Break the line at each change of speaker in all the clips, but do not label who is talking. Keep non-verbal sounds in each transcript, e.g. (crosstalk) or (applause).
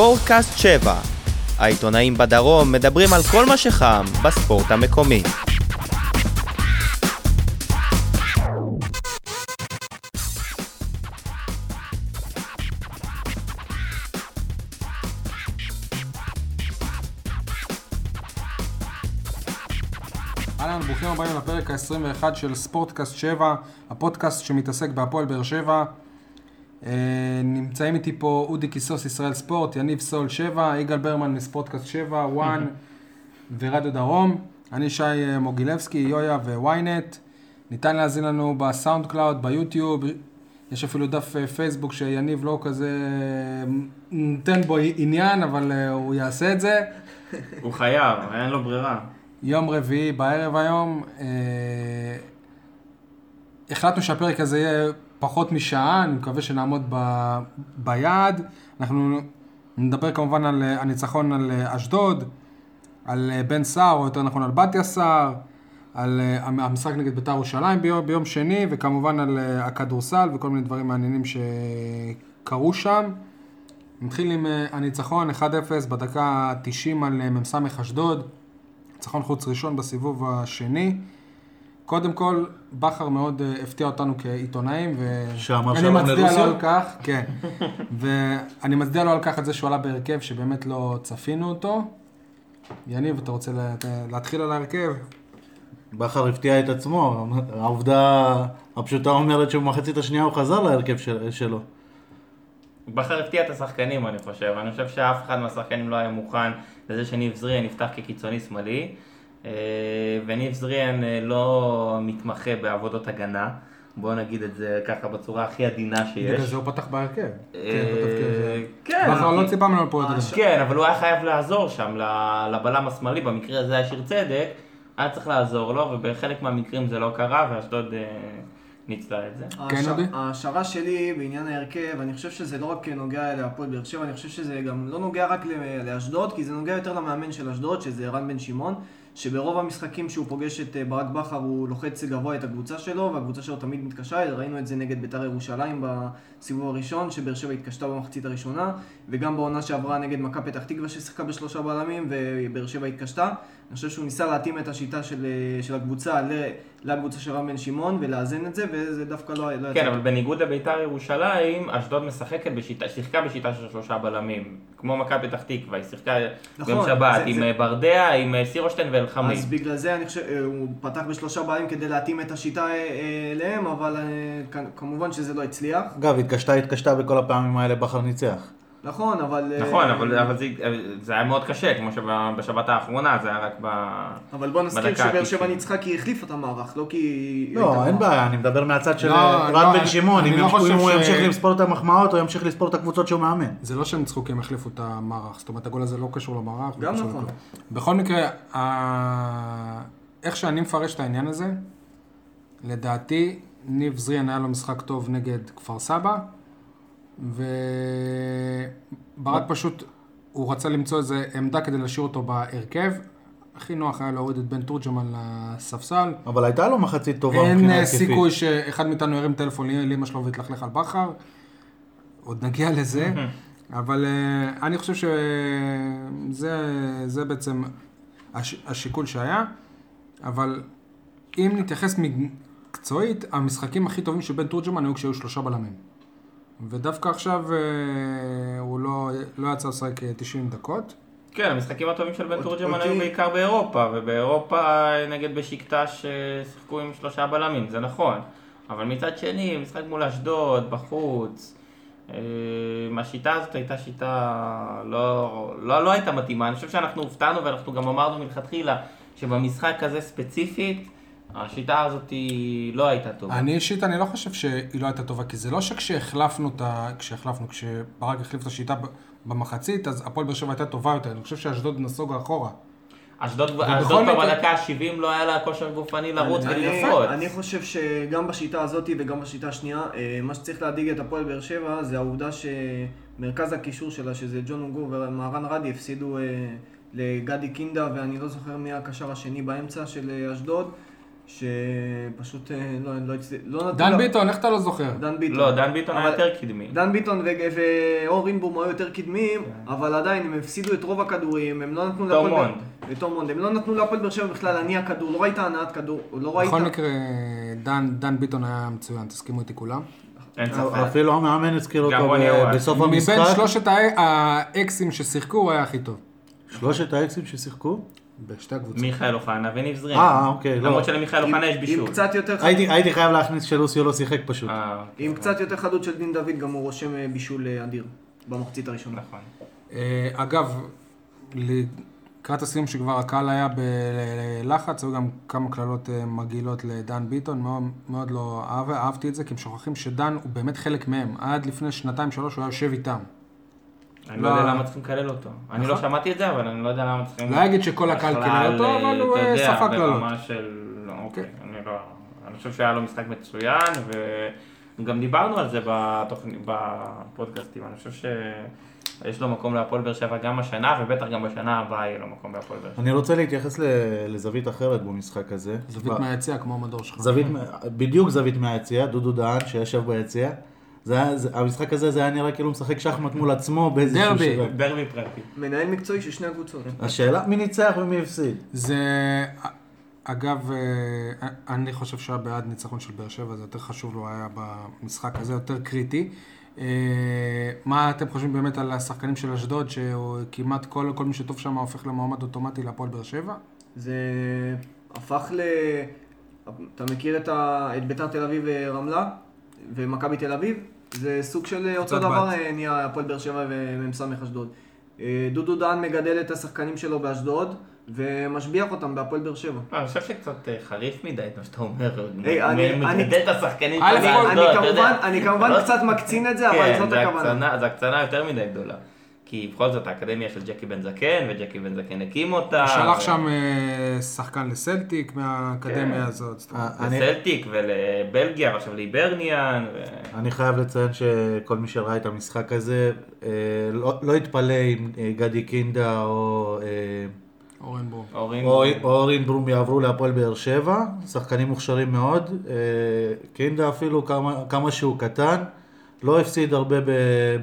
ספורטקאסט 7. העיתונאים בדרום מדברים על כל מה שחם בספורט המקומי.
אהלן, ברוכים הבאים לפרק ה-21 של ספורטקאסט 7, הפודקאסט שמתעסק בהפועל באר שבע. אה, נמצאים איתי פה אודי קיסוס ישראל ספורט, יניב סול 7, יגאל ברמן מספורטקאסט 7, ONE ורדיו דרום. אני שי אה, מוגילבסקי, יויה וויינט. ניתן להאזין לנו בסאונד קלאוד, ביוטיוב. יש אפילו דף אה, פייסבוק שיניב לא כזה נותן בו עניין, אבל הוא יעשה את זה. (laughs)
הוא חייב, אין לו ברירה.
יום רביעי בערב היום. החלטנו שהפרק הזה יהיה פחות משעה, אני מקווה שנעמוד ב, ביעד. אנחנו נדבר כמובן על אה, הניצחון על אה, אשדוד, על אה, בן סער, או יותר נכון על בתיה סער, על המשחק נגד בית"ר ירושלים ביום, ביום שני, וכמובן על הכדורסל וכל מיני דברים מעניינים שקרו שם. נתחיל עם הניצחון 1-0 בדקה ה-90 על מ"ס אשדוד. ניצחון חוץ ראשון בסיבוב השני. קודם כל, בכר מאוד אה, הפתיע אותנו כעיתונאים, ואני מצדיע לו? על כך, כן, (laughs) ואני מצדיע לו על כך את זה שהוא עלה בהרכב שבאמת לא צפינו אותו. יניב, אתה רוצה לה- להתחיל על ההרכב?
בכר הפתיע את עצמו, העובדה הפשוטה אומרת שבמחצית השנייה הוא חזר להרכב של, שלו.
בכר הפתיע את השחקנים אני חושב, אני חושב שאף אחד מהשחקנים לא היה מוכן לזה שניב זריאן יפתח כקיצוני שמאלי, וניב זריאן אה, לא מתמחה בעבודות הגנה, בואו נגיד את זה ככה בצורה הכי עדינה
בגלל
שיש.
זה הוא פתח בהרכב.
אה,
כן.
כן,
בכר לא ציפה ממנו פה את זה.
כן, אבל הוא היה חייב לעזור שם ל- לבלם השמאלי, במקרה הזה היה שיר צדק, היה צריך לעזור לו, ובחלק מהמקרים זה לא קרה, ואשדוד אה, ניצלה את זה.
כן?
ההשערה שלי בעניין ההרכב, אני חושב שזה לא רק נוגע להפועל באר שבע, אני חושב שזה גם לא נוגע רק לאשדוד, כי זה נוגע יותר למאמן של אשדוד, שזה ערן בן שמעון, שברוב המשחקים שהוא פוגש את אה, ברק בכר הוא לוחץ גבוה את הקבוצה שלו, והקבוצה שלו תמיד מתקשה, ראינו את זה נגד בית"ר ירושלים בסיבוב הראשון, שבאר שבע התקשתה במחצית הראשונה, וגם בעונה שעברה נגד מכבי פתח תקווה ששיחקה בשלושה בלמים, ובאר שבע התקשתה. אני חושב שהוא ניסה להתאים את השיטה של, אה, של הקבוצה ל- לקבוצה של רם בן שמעון ולאזן את זה, וזה דווקא לא, לא
כן, אבל בניגוד לביתר ירושלים, אשדוד משחקת בשיטה, שיחקה בשיטה של שלושה בלמים. כמו מכבי פתח תקווה, היא שיחקה
נכון,
ביום שבת
זה-
עם
זה-
אה, ברדע, עם אה, סירושטיין ואלחמיד.
אז בגלל זה אני חושב, הוא פתח בשלושה בלמים כדי להתאים את השיטה אליהם, אבל כמובן שזה לא הצליח.
אגב, התקשתה, התקשתה בכל הפעמים האלה בכר ניצח.
נכון, אבל... אה,
נכון, אבל, אבל זה, זה היה מאוד קשה, כמו שבשבת האחרונה, זה היה רק ב...
אבל בוא נזכיר שבאר שבע
ה-90.
ניצחה כי היא החליפה את המערך, לא כי...
לא, אין בעיה, אני מדבר מהצד של
לא,
רן
לא,
בן שמעון, אם
לא
אם הוא ימשיך לספור את המחמאות או ימשיך לספור את הקבוצות שהוא מאמן.
זה לא שהם ניצחו כי הם החליפו את המערך, זאת אומרת הגול הזה לא קשור למערך.
גם נכון.
בכל מקרה, ה- איך שאני מפרש את העניין הזה, לדעתי ניב זריאן היה לו משחק טוב נגד כפר סבא, וברק פשוט, הוא רצה למצוא איזה עמדה כדי להשאיר אותו בהרכב. הכי נוח היה להוריד את בן תורג'מן לספסל.
אבל הייתה לו מחצית טובה
אין
מבחינה התקפית.
סיכוי שאחד מאיתנו ירים טלפון לאמא שלו ויתלכלך על בכר. עוד נגיע לזה. (laughs) אבל אה, אני חושב שזה זה בעצם הש, השיקול שהיה. אבל אם נתייחס מקצועית, המשחקים הכי טובים של בן תורג'מן היו כשהיו שלושה בלמים. ודווקא עכשיו אה, הוא לא, לא יצא לשחק אה, 90 דקות.
כן, המשחקים הטובים של בן תורג'מן היו בעיקר באירופה, ובאירופה נגד בשקטש אה, שיחקו עם שלושה בלמים, זה נכון. אבל מצד שני, משחק מול אשדוד, בחוץ, אה, השיטה הזאת הייתה שיטה לא, לא, לא הייתה מתאימה. אני חושב שאנחנו הופתענו ואנחנו גם אמרנו מלכתחילה שבמשחק הזה ספציפית, השיטה הזאת היא לא הייתה טובה.
אני אישית, אני לא חושב שהיא לא הייתה טובה, כי זה לא שכשהחלפנו את ה... כשהחלפנו, כשברק החליף את השיטה במחצית, אז הפועל באר שבע הייתה טובה יותר. אני חושב שאשדוד נסוגה אחורה.
אשדוד כבר בדקה ה-70 לא היה לה כושר גופני לרוץ
אני-
וללחוץ.
אני חושב שגם בשיטה הזאת וגם בשיטה השנייה, אה, מה שצריך להדאיג את הפועל באר שבע זה העובדה שמרכז הקישור שלה, שזה ג'ון אוגו ומהרן רדי, הפסידו אה, לגדי קינדה ואני לא זוכר מי הקשר השני באמצע של אה, אשדוד, שפשוט אה, לא, לא, לא נתנו...
דן ביטון, איך אתה לא זוכר?
דן ביטון.
לא, דן ביטון היה יותר קדמי.
דן ביטון ואור רינבום היו יותר קדמיים, אבל עדיין הם הפסידו את רוב הכדורים, הם לא נתנו להפועל...
מונד.
ותום מונד. הם לא נתנו להפועל באר שבע בכלל להניע כדור, לא ראית הנעת כדור, לא ראית...
בכל מקרה, דן- דן ביטון היה מצוין, תסכימו איתי כולם.
אין ספק.
אפילו המאמן הזכיר
גם
אותו. בסוף
מבין
המשחק.
שלושת האק- האקסים ששיחקו, הוא היה הכי טוב.
שלושת האקסים ששיחקו?
בשתי הקבוצות.
מיכאל אוחנה וניב זרין.
אה, אוקיי, לא.
למרות שלמיכאל
עם-
אוחנה יש
עם
בישול.
קצת יותר חד-
הייתי הייתי חייב להכניס שלוסיו לא שיחק פשוט.
אה,
עם קצת יותר חדות של דין דוד, גם הוא רושם אה, בישול אה, אדיר במחצית הראשונה.
נכון.
אה, אגב, לקראת הסיום שכבר הקהל היה בלחץ, היו גם כמה קללות אה, מגעילות לדן ביטון, מאוד, מאוד לא אהב, אהבתי את זה, כי הם שוכחים שדן הוא באמת חלק מהם. עד לפני שנתיים-שלוש הוא היה יושב איתם.
אני
לא-
לא יודע למה צריכים לקלל אותו. אני לא
נכון.
שמעתי את זה, אבל אני לא יודע למה צריכים...
לא אגיד שכל הקהל קילל אותו, אבל הוא,
אתה
אה,
יודע,
ספג קללות.
ברמה של... לא, אוקיי,
כן.
אני לא... אני חושב שהיה לו משחק מצוין, וגם דיברנו על זה בפודקאסטים. אני חושב שיש לו מקום להפועל באר שבע גם השנה, ובטח גם בשנה הבאה יהיה לו מקום בהפועל באר שבע.
אני רוצה להתייחס ל- לזווית אחרת במשחק הזה.
זווית מהיציע כמו המדור שלך.
זווית, בדיוק זווית מהיציע, דודו דהן שישב ביציע. זה היה, זה, המשחק הזה זה היה נראה כאילו משחק שחמט מול עצמו באיזשהו
דרבי.
שלב.
דרבי פרטי.
מנהל מקצועי של שני הקבוצות.
השאלה מי ניצח ומי הפסיד.
זה, אגב, אה, אני חושב שהיה בעד ניצחון של באר שבע, זה יותר חשוב לו היה במשחק הזה, יותר קריטי. אה, מה אתם חושבים באמת על השחקנים של אשדוד, שכמעט כל, כל מי שטוב שם הופך למועמד אוטומטי להפועל באר שבע?
זה הפך ל... אתה מכיר את, ה... את ביתר תל אביב ורמלה ומכבי תל אביב? זה סוג של אותו
קבוצת
דבר
בת.
אה, נהיה הפועל באר שבע ומ"ס אשדוד. אה, דודו דהן מגדל את השחקנים שלו באשדוד ומשביח אותם בהפועל באר שבע.
לא, אני חושב שקצת אה, חריף מדי, מה שאתה אומר.
אני-
מגדל את השחקנים
אני. כמובן, אני כמובן
לא-
קצת מקצין את זה, אבל
כן,
זאת
זה
הכוונה.
זה הקצנה יותר מדי גדולה. כי בכל זאת האקדמיה של ג'קי בן זקן, וג'קי בן זקן הקים אותה.
הוא שלח
ו-
שם אה, שחקן לסלטיק מהאקדמיה
כן.
הזאת.
אני-
לסלטיק ולבלגיה, ועכשיו לאיברניאן. ו-
אני חייב לציין שכל מי שראה את המשחק הזה אה, לא, לא יתפלא אם אה, גדי קינדה או,
אורן
ברום יעברו להפועל באר שבע, שחקנים מוכשרים מאוד. קינדה אפילו כמה, כמה שהוא קטן, לא הפסיד הרבה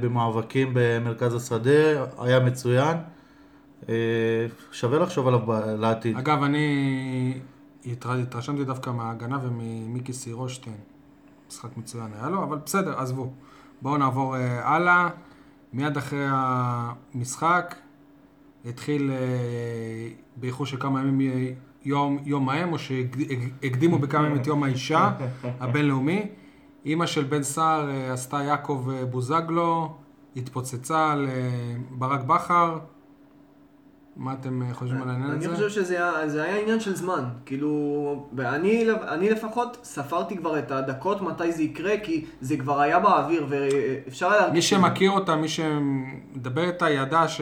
במאבקים במרכז השדה, היה מצוין. אה, שווה לחשוב עליו לעתיד.
אגב, אני התר- התרשמתי דווקא מההגנה וממיקי סירושטיין. משחק מצוין היה לו, אבל בסדר, עזבו. בואו נעבור uh, הלאה. מיד אחרי המשחק התחיל uh, באיחור של כמה ימים אה, יום, יום ההם, או שהקדימו בכמה ימים את יום האישה (laughs) הבינלאומי. אימא של בן סער uh, עשתה יעקב uh, בוזגלו, התפוצצה על uh, ברק בכר. מה אתם uh, חושבים על העניין
אני
הזה?
חושב שזה היה, זה היה עניין של זמן. כאילו, ואני אני לפחות ספרתי כבר את הדקות מתי זה יקרה, כי זה כבר היה באוויר, ואפשר היה
מי. שמכיר אותה, מי שמדבר איתה, ידע ש...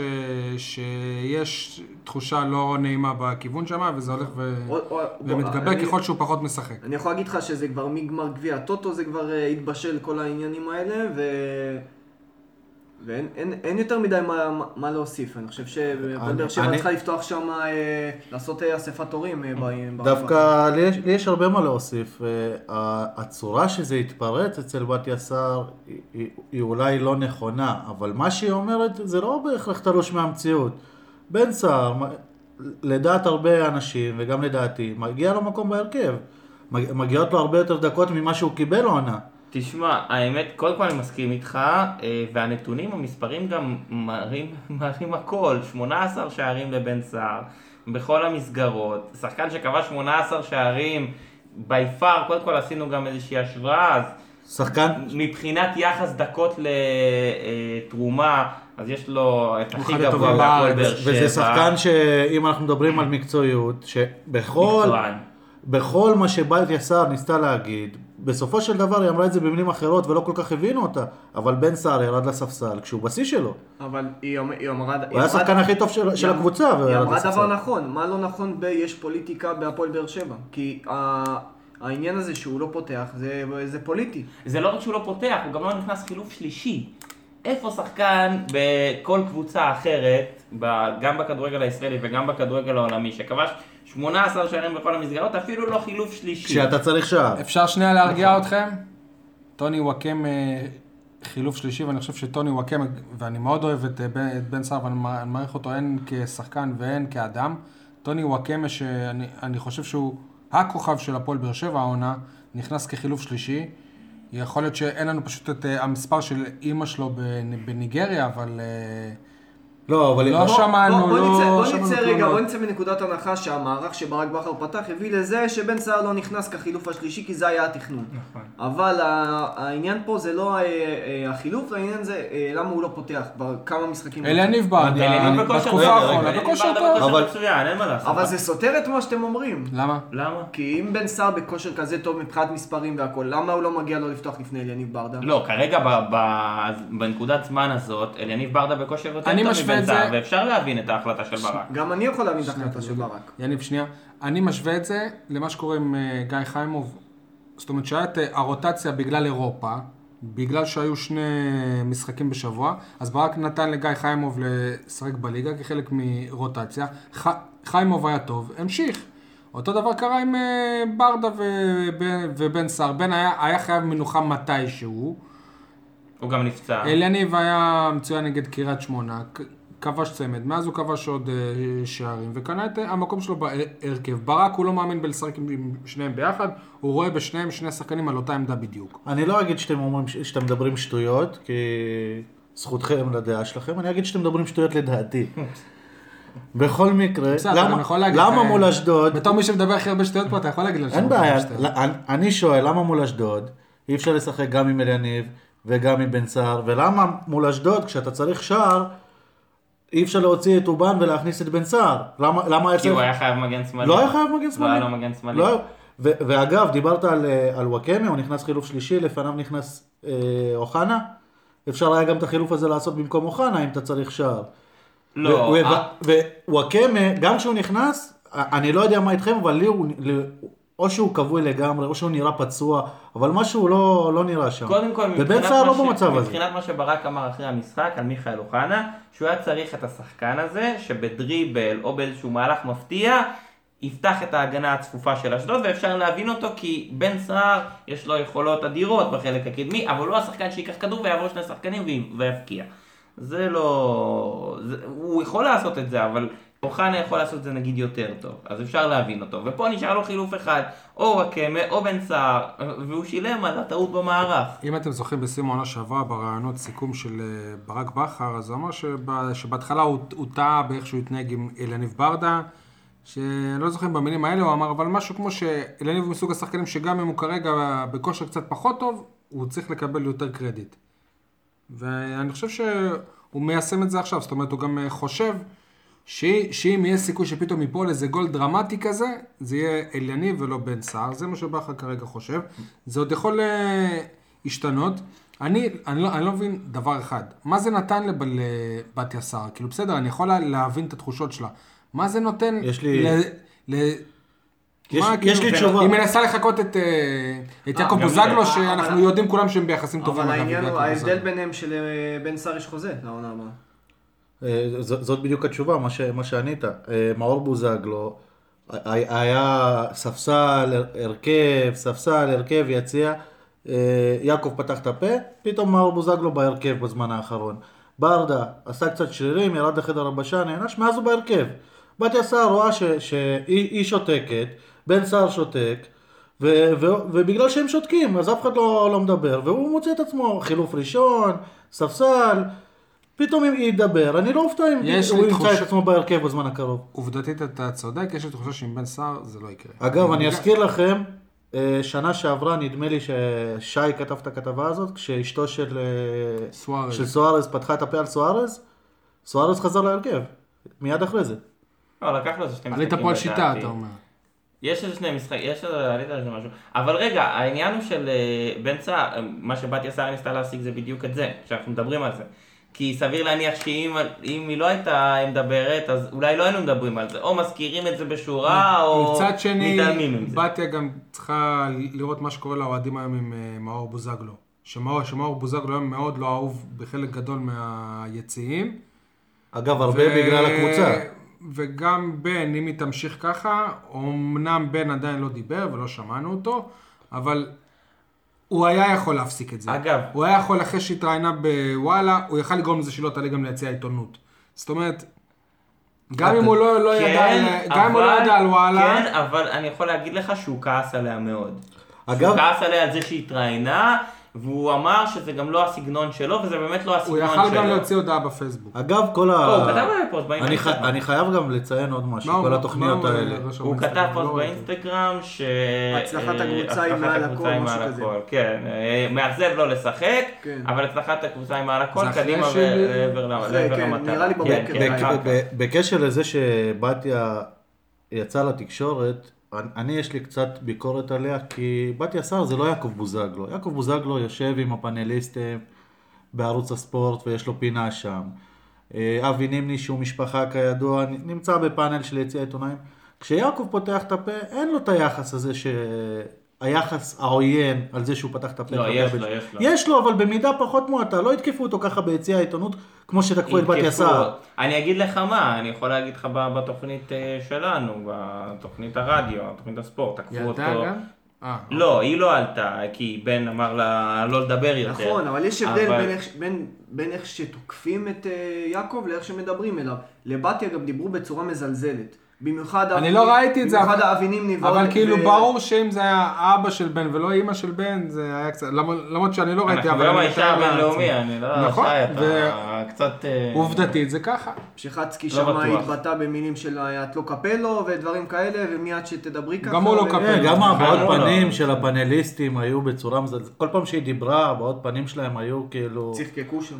שיש תחושה לא נעימה בכיוון שם, וזה הולך ו...
או- או-
ומתגבר
אני-
ככל שהוא פחות משחק.
אני יכול להגיד לך שזה כבר מגמר גביע הטוטו, זה כבר אה, התבשל כל העניינים האלה, ו... ואין אין, אין יותר מדי מה, מה- מה להוסיף. אני חושב שהפועל באר שבע צריכה לפתוח שם, אה, לעשות אה, אספת הורים. אה, ב-
דווקא לי יש, לי יש הרבה מה להוסיף. אה, הצורה שזה התפרץ אצל בתיה סער היא, היא, היא אולי לא נכונה, אבל מה שהיא אומרת זה לא בהכרח תלוש מהמציאות. בן סער, לדעת הרבה אנשים, וגם לדעתי, מגיע לו מקום בהרכב. מג- מגיעות לו הרבה יותר דקות ממה שהוא קיבל עונה.
תשמע, האמת, קודם כל אני מסכים איתך, אה, והנתונים, המספרים גם מראים, (laughs) מראים הכל, 18 שערים לבן סער, בכל המסגרות, שחקן שכבש 18 שערים, בי פאר, קודם כל עשינו גם איזושהי השוואה, אז
שחקן,
מבחינת יחס דקות לתרומה, אז יש לו את הכי גבוה בהפועל
בארץ.
באר שבע.
וזה שחקן שאם אנחנו מדברים על מקצועיות, שבכל...
מקצוען.
בכל מה שבתיה סער ניסתה להגיד, בסופו של דבר היא אמרה את זה במילים אחרות ולא כל כך הבינו אותה, אבל בן סער ירד לספסל כשהוא בשיא שלו.
אבל היא אמ- היא אמרה...
הוא היה השחקן הכי טוב של, של
היא-
הקבוצה
היא אמרה דבר. נכון, מה לא נכון ב- יש פוליטיקה בהפועל באר שבע. כי ה- העניין הזה שהוא לא פותח, זה זה פוליטי.
זה לא רק שהוא לא פותח, הוא גם לא נכנס חילוף שלישי. איפה שחקן בכל קבוצה אחרת, גם בכדורגל הישראלי וגם בכדורגל העולמי, שכבש 18 שערים בכל המסגרות, אפילו לא חילוף שלישי.
כשאתה צריך שער.
אפשר שנייה להרגיע
נכון.
אתכם? טוני וואקם אה, חילוף שלישי, ואני חושב שטוני וואקם, ואני מאוד אוהב את אה, בן- את בן סער, ואני מע- אני מעריך אותו הן כשחקן והן כאדם. טוני וואקמה, שאני אני חושב שהוא הכוכב של הפועל באר שבע העונה, נכנס כחילוף שלישי. יכול להיות שאין לנו פשוט את אה, המספר של אימא שלו בנ- בניגריה, אבל אה,
לא, אבל...
לא שמענו, לא
בוא
שמענו
נצא. רגע, בוא נצא מנקודת הנחה שהמערך שברק בכר פתח הביא לזה שבן סער לא נכנס כחילוף השלישי כי זה היה התכנון.
נכון.
אבל העניין פה זה לא אה, אה, החילוף, העניין זה אה, למה הוא לא פותח בכמה משחקים.
ברדה,
אליניב בכושר
בתקופה האחרונה, בכושר טוב.
אבל-
מצוין, אין מה לעשות.
אבל זה סותר את מה שאתם אומרים.
למה?
למה?
כי אם בן סער בכושר כזה טוב מבחינת מספרים והכל, למה הוא לא מגיע לו לפתוח לפני אליניב ברדה?
לא, כרגע בנקודת זמן הזאת, אליניב ברדה בכושר יותר טוב
משווה את זה-
ואפשר להבין את ההחלטה של ברק.
גם אני יכול להבין את ההחלטה של ברק.
יניב, שנייה. אני משווה את זה למה שקורה עם אה, גיא חיימוב. זאת אומרת שהיה את אה, הרוטציה בגלל אירופה, בגלל שהיו שני משחקים בשבוע, אז ברק נתן לגיא חיימוב לשחק בליגה כחלק מרוטציה. ח... חיימוב היה טוב, המשיך. אותו דבר קרה עם אה, ברדה ובן, ובן סער. בן היה, היה חייב מנוחה מתישהו.
הוא גם נפצע.
אליניב היה מצוין נגד קריית שמונה, כבש צמד, מאז הוא כבש עוד אה, שערים, וקנה את אה, המקום שלו בהרכב. ברק הוא לא מאמין בלשחק עם שניהם ביחד, הוא רואה בשניהם שני שחקנים על אותה עמדה בדיוק.
אני לא אגיד שאתם אומרים, שאתם מדברים שטויות, כי זכותכם לדעה שלכם, אני אגיד שאתם מדברים שטויות לדעתי. (laughs) בכל מקרה,
בסדר,
למה,
יכול להגיד,
למה
אה,
מול אשדוד,
בתור מי שמדבר הכי הרבה שטויות פה, אתה יכול להגיד לנו
אין בעיה, אני שואל, למה מול אשדוד אי אפשר לשחק גם עם אליניב וגם עם בן סער, ולמה מול אשדוד, כשאתה צריך שער, אי אפשר להוציא את אובן ולהכניס את בן סער? למה למה היה
כי הוא. היה חייב מגן שמאלי.
לא היה חייב מגן שמאלי.
לא היה לו מגן שמאלי.
לא, ו- ואגב, דיברת על, אה, על וואקמה, הוא נכנס חילוף שלישי, לפניו נכנס אה, אוחנה. אפשר היה גם את החילוף הזה לעשות במקום אוחנה, אם אתה צריך שער.
לא,
ו-
אה,
ווואקמה, גם כשהוא נכנס, אני לא יודע מה איתכם, אבל לי הוא, או שהוא כבוי לגמרי, או שהוא נראה פצוע, אבל משהו לא, לא נראה שם.
קודם כל, מבחינת
סער
מה
לא
ש-
במצב הזה.
מבחינת מה שברק אמר אחרי המשחק על מיכאל אוחנה, שהוא היה צריך את השחקן הזה, שבדריבל או באיזשהו מהלך מפתיע, יפתח את ההגנה הצפופה של אשדוד, ואפשר להבין אותו כי בן סער יש לו יכולות אדירות בחלק הקדמי, אבל הוא לא השחקן שייקח כדור ויעבור שני שחקנים וי- ויבקיע. זה לא... זה... הוא יכול לעשות את זה, אבל אוחנה יכול לעשות את זה נגיד יותר טוב, אז אפשר להבין אותו. ופה נשאר לו חילוף אחד, או וואקמה או בן סער, והוא שילם על הטעות במערך.
אם אתם זוכרים בסיום העונה שעברה, ברעיונות סיכום של אה, ברק בכר, אז הוא אמר שב- שבהתחלה הוא הוא טעה באיך שהוא התנהג עם אליניב ברדה, שאני לא זוכר במילים האלה, הוא אמר, אבל משהו כמו שאליניב הוא מסוג השחקנים שגם אם הוא כרגע בכושר קצת פחות טוב, הוא צריך לקבל יותר קרדיט. ואני חושב שהוא מיישם את זה עכשיו, זאת אומרת, הוא גם אה, חושב ש... שאם יהיה סיכוי שפתאום ייפול איזה גול דרמטי כזה, זה יהיה אליניב ולא בן סער, זה מה שבכר כרגע חושב. זה עוד יכול אה, להשתנות. אני, אני, לא, אני לא מבין דבר אחד, מה זה נתן לב, לבתיה סער? כאילו בסדר, אני יכול לה- להבין את התחושות שלה. מה זה נותן
יש לי-
ל... ל...
יש-
מה,
יש
כאילו,
לי תשובה.
היא מנסה לחכות את, אה, את
אה,
יעקב בוזגלו. שאנחנו
אבל-
יודעים כולם שהם ביחסים טובים.
אבל העניין הוא, ההבדל. ביניהם של אה, בן סער יש חוזה לעונה הבאה.
אה, זאת בדיוק התשובה, מה, ש, מה שענית. אה, מאור בוזגלו היה- היה ספסל, הרכב, ספסל, הרכב, יציע. אה, יעקב פתח את הפה, פתאום מאור בוזגלו בהרכב בזמן האחרון. ברדה עשה קצת שרירים, ירד לחדר הבשה, נענש, מאז הוא בהרכב. בתיה סער רואה שהיא היא שותקת, בן סער שותק, ו- ו- ובגלל שהם שותקים, אז אף אחד לא, לא מדבר, והוא מוצא את עצמו חילוף ראשון, ספסל, פתאום אם ידבר, אני לא אופתע אם
יש
הוא ימצא את עצמו בהרכב בזמן הקרוב.
עובדתית אתה צודק, יש לי תחושה שעם בן סער זה לא יקרה.
אגב, אני אזכיר לכם, אה, שנה שעברה נדמה לי ששי כתב את הכתבה הזאת, כשאשתו של, אה,
סוארז.
של סוארז פתחה את הפה על סוארז, סוארז חזר להרכב, מיד אחרי זה.
לא, לקח לו איזה שני משחקים.
עלית פה על שיטה. אתה אומר.
יש איזה שני משחקים, יש איזה, עלית על זה משהו. אבל רגע, העניין הוא של אה, בן סער, מה שבתיה סער ניסתה להשיג זה בדיוק את זה, שאנחנו מדברים על זה. כי סביר להניח שאם אם היא לא הייתה מדברת, אז אולי לא היינו מדברים על זה. או מזכירים את זה בשורה, או
מצד שני,
מתעלמים עם זה.
בתיה גם צריכה לראות מה שקורה לאוהדים היום עם אה, מאור בוזגלו. שמאור, שמאור בוזגלו היום מאוד לא אהוב בחלק גדול מהיציעים.
אגב, הרבה בגלל הקבוצה.
וגם בן, אם היא תמשיך ככה, אמנם בן עדיין לא דיבר ולא שמענו אותו, אבל הוא היה יכול להפסיק את זה.
אגב.
הוא היה יכול, אחרי שהתראיינה בוואלה, הוא יכל לגרום לזה שהיא לא תעלה גם ליציע העיתונות. זאת אומרת, גם אם הוא לא, לא ידע, גם אם הוא לא ידע על וואלה,
כן, אבל אני יכול להגיד לך שהוא כעס עליה מאוד.
אגב-
הוא כעס עליה על זה שהיא התראיינה, והוא אמר שזה גם לא הסגנון שלו, וזה באמת לא
הוא
הסגנון
יכל
שלו.
גם להוציא הודעה בפייסבוק.
אגב, כל ה...
הוא כתב בפוסט
אני,
באינסטגרם.
ח... אני חייב גם לציין עוד משהו,
מה הוא-
כל
מה
התוכניות
הוא,
האלה.
אה,
הוא? כתב פוסט
לא ראיתי.
באינסטגרם ש...
הצלחת
אה,
הקבוצה היא
הצלחת
מעל הכל, משהו כזה.
כן. אה, מאכזב לא לשחק,
כן.
אבל הצלחת הקבוצה היא מעל הכל, קדימה לעבר למ-
אחרי,
לעבר
כן. נראה לי
כן,
בבוקר.
ב- בקשר לזה שבתיה יצא לתקשורת, אני- יש לי קצת ביקורת עליה, כי בתיה סער זה לא יעקב בוזגלו. יעקב בוזגלו יושב עם הפאנליסטים בערוץ הספורט ויש לו פינה שם. אה, אבי נימני שהוא משפחה כידוע, נמצא בפאנל של יציע עיתונאים. כשיעקב פותח את הפה, אין לו את היחס הזה ש... היחס העוין על זה שהוא פתח את הפה.
לא, יש לו, יש לו.
יש לו, אבל במידה פחות מועטה. לא יתקפו אותו ככה ביציע העיתונות, כמו שתקפו את בתיה
יתקפו.
סער.
אני אגיד לך מה, אני יכול להגיד לך בתוכנית אה, שלנו, בתוכנית הרדיו, תוכנית הספורט, תקפו אותו.
ילדה גם? אה,
לא, היא לא עלתה, כי בן אמר לה לא לדבר יותר.
נכון, אבל יש הבדל
אבל-
בין איך- בין- בין איך שתוקפים את אה, יעקב לאיך שמדברים אליו. לבתיה גם דיברו בצורה מזלזלת. במיוחד...
אני לא ראיתי את זה,
במיוחד
אבל-
האבי נימני.
אבל כאילו
ו-
ברור שאם זה היה אבא של בן ולא אימא של בן, זה היה קצת, למרות- שאני לא ראיתי,
אנחנו
אבל... אני
האישה
מתאר
הבינלאומי. אני לא...
נכון,
קצת... אה,
עובדתית זה ככה.
שחצקי
לא
שם. התבטא במילים של את לא קפלו ודברים כאלה, ומיד שתדברי ככה.
גם הוא לא
ו-
קפלו.
כן, גם
לא,
הבעות
לא.
פנים של הפאנליסטים היו בצורה מזלזלת. כל פעם שהיא דיברה, הבעות פנים שלהם היו כאילו...
צחקקו שם.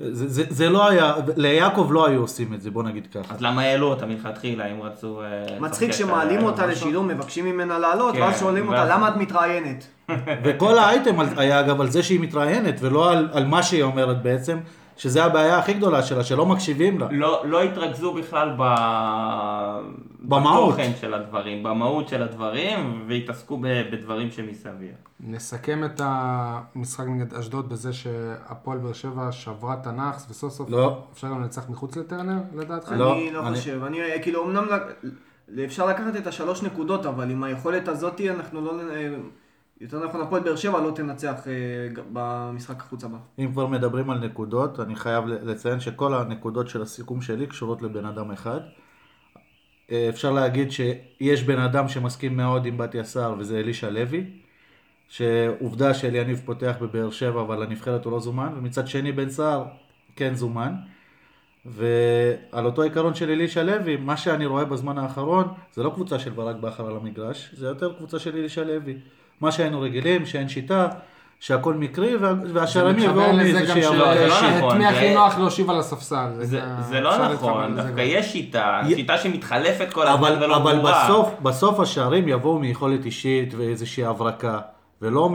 זה- זה זה לא היה, ליעקב לא היו עושים את זה, בוא נגיד ככה.
אז למה העלו אותה מלכתחילה אם רצו... אה,
מצחיק שמעלים
על-
אותה? לשידור, מבקשים ממנה לעלות,
כן,
ואז שואלים אותה, למה את מתראיינת? (laughs)
וכל האייטם היה אגב על זה שהיא מתראיינת, ולא על, על מה שהיא אומרת בעצם, שזה הבעיה הכי גדולה שלה, שלא מקשיבים לה.
לא, לא התרכזו בכלל ב...
במהות.
בתוכן של הדברים, במהות של הדברים, והתעסקו בדברים שמסביב.
נסכם את המשחק נגד אשדוד בזה שהפועל באר שבע שברה את הנאחס וסוף סוף
לא.
אפשר גם לנצח מחוץ לטרנר לדעתך?
לא,
אני לא
אני-
חושב, אני כאילו אמנם אפשר לקחת את השלוש נקודות, אבל עם היכולת הזאתי אנחנו לא, נ- יותר נכון הפועל באר שבע לא תנצח אה, במשחק החוץ הבא.
אם כבר מדברים על נקודות, אני חייב לציין שכל הנקודות של הסיכום שלי קשורות לבן אדם אחד. אה, אפשר להגיד שיש בן אדם שמסכים מאוד עם בתיה סער וזה אלישע לוי, שעובדה שאליניב פותח בבאר שבע אבל לנבחרת הוא לא זומן, ומצד שני בן סער כן זומן. ועל אותו עיקרון של אלישע לוי, מה שאני רואה בזמן האחרון, זה לא קבוצה של ברק בכר על המגרש, זה יותר קבוצה של אלישע לוי. מה שהיינו רגילים, שאין שיטה, שהכל מקרי, וה- והשערים יבואו
מתחבר לזה
מאיזושהי
גם
לא, זה לא נכון,
את מי
זה-
הכי נוח להושיב על הספסל.
זה, זה לא נכון, דווקא. יש שיטה, שיטה שמתחלפת כל הזמן
אבל,
ולא
אבל
ברורה.
בסוף, בסוף השערים יבואו מיכולת אישית ואיזושהי הברקה, ולא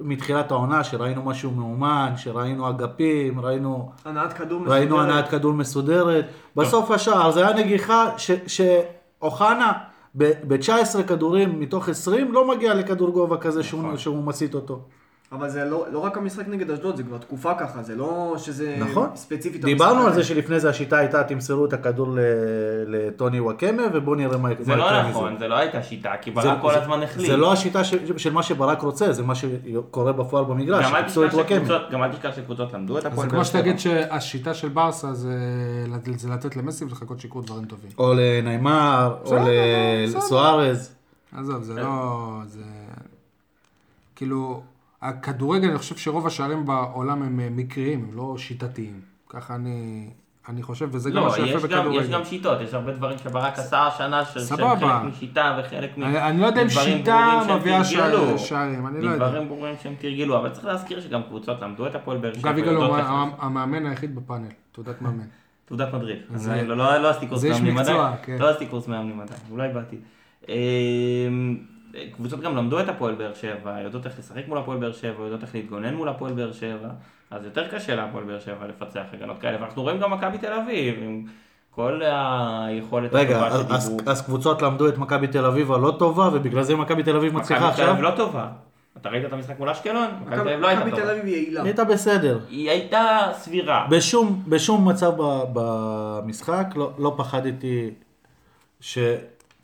מתחילת העונה שראינו משהו מאומן, שראינו אגפים, ראינו,
הנעת כדור
ראינו
מסודרת.
הנעת כדור מסודרת. בסוף השער זה היה נגיחה ש- שאוחנה ב-19 כדורים מתוך 20 לא מגיע לכדור גובה כזה שהוא,
נכון.
שהוא מסיט אותו.
אבל זה לא, לא רק המשחק נגד אשדוד, זה כבר תקופה ככה, זה לא שזה
נכון.
ספציפית
דיברנו על זה. שלפני זה השיטה הייתה תמסרו את הכדור ל- לטוני וואקמה ובואו נראה מה
זה
מה
לא
יקרה מזה.
נכון, זה לא הייתה שיטה, כי
זה-
ברק כל
זה-
הזמן החליט.
זה לא השיטה ש- של מה שברק רוצה, זה מה שקורה בפועל במגרש,
גם אל
חיפשו את
תשכח
וואקמה.
שקבוצות- גם אל תשכח שקבוצות למדו את
זה
הפועל
כמו
באר שבע.
שתגיד שהשיטה של ברסה זה זה לתת למסי ולחכות שיקרו דברים טובים.
או לניימר, או. לסוארז.
עזוב, זה לא... זה... כאילו, הכדורגל, אני חושב שרוב השערים בעולם הם אה, מקריים, הם לא שיטתיים. ככה אני, אני חושב, וזה גם
לא,
מה שיפה
יש גם, יש
בכדורגל.
גם שיטות, יש הרבה דברים שברק עשה השנה, ש- שהם. חלק משיטה וחלק מ...
אני, אני לא יודע אם
מדברים
שיטה
ברורים
מביאה
תרגלו.
שער- שערים, אני לא יודע.
מדברים ברורים שהם תרגלו, אבל צריך להזכיר שגם קבוצות למדו את הפועל באר שבע.
המ-
איך-
המאמן היחיד בפאנל, תעודת מאמן.
תעודת מדריך.
זה-
לא- לא לא עשיתי קורס מאמנים עדיין.
כן.
לא עשיתי קורס מאמנים עדיין, אולי בעתיד. קבוצות גם למדו את הפועל באר שבע, יודעות איך לשחק מול הפועל באר שבע, יודעות איך להתגונן מול הפועל באר שבע, אז יותר קשה להפועל באר שבע לפצח הגנות כאלה, ואנחנו רואים גם מכבי תל אביב, עם כל היכולת
רגע,
הטובה
אז- אז-
שדיברו.
אז קבוצות למדו את מכבי תל אביב הלא טובה, ובגלל זה מכבי תל אביב מצליחה
מכבי תל
עכשיו?
אביב לא טובה. אתה ראית את המשחק מול אשקלון? מכבי תל אביב לא הייתה
מכבי תל
טובה.
אביב יעילה.
הייתה בסדר.
היא הייתה סבירה.
בשום, בשום מצב ב- במשחק לא, לא פחדתי ש,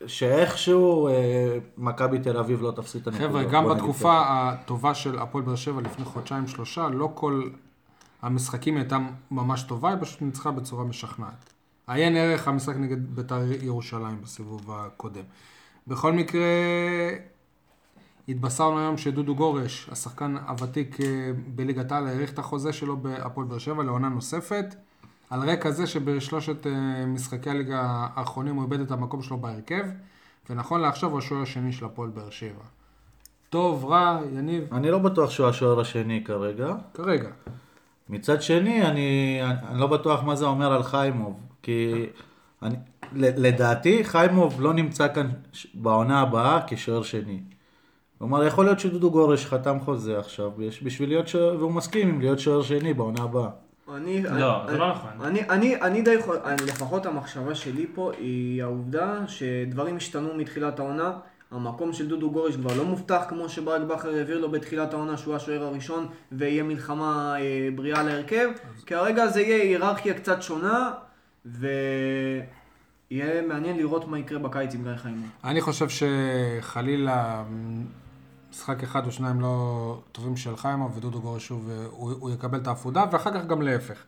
שאיכשהו אה, מכבי תל אביב לא תפסיד את הנקודות.
חבר'ה, גם בתקופה הטובה של הפועל באר שבע לפני חודשיים שלושה, לא כל המשחקים הייתה ממש טובה, היא פשוט ניצחה בצורה משכנעת. עיין ערך המשחק נגד בית"ר ירושלים בסיבוב הקודם. בכל מקרה, התבשרנו היום שדודו גורש, השחקן הוותיק אה, בליגת העל, האריך את החוזה שלו בהפועל באר שבע לעונה נוספת. על רקע זה שבשלושת אה, משחקי הליגה האחרונים הוא איבד את המקום שלו בהרכב, ונכון לעכשיו הוא השוער השני של הפועל באר שבע. טוב, רע, יניב,
אני לא בטוח שהוא השוער השני כרגע.
כרגע.
מצד שני, אני, אני, לא בטוח מה זה אומר על חיימוב, כי אני, לדעתי חיימוב לא נמצא כאן בעונה הבאה כשוער שני. כלומר, יכול להיות שדודו גורש חתם חוזה עכשיו, בש- בשביל להיות שוער, והוא מסכים עם להיות שוער שני בעונה הבאה.
אני,
לא,
אני,
זה לא נכון.
אני, אני, אני די, יכול- אני, לפחות המחשבה שלי פה היא העובדה שדברים השתנו מתחילת העונה. המקום של דודו גורש כבר לא מובטח כמו שברק בכר העביר לו בתחילת העונה שהוא השוער הראשון ויהיה מלחמה אה, בריאה להרכב. כרגע זה יהיה היררכיה קצת שונה ויהיה מעניין לראות מה יקרה בקיץ עם גיא חיימוב.
אני חושב שחלילה משחק אחד או שניים לא טובים של חיימוב ודודו גורש שוב, אה, הוא, הוא יקבל את העפודה, ואחר כך גם להפך.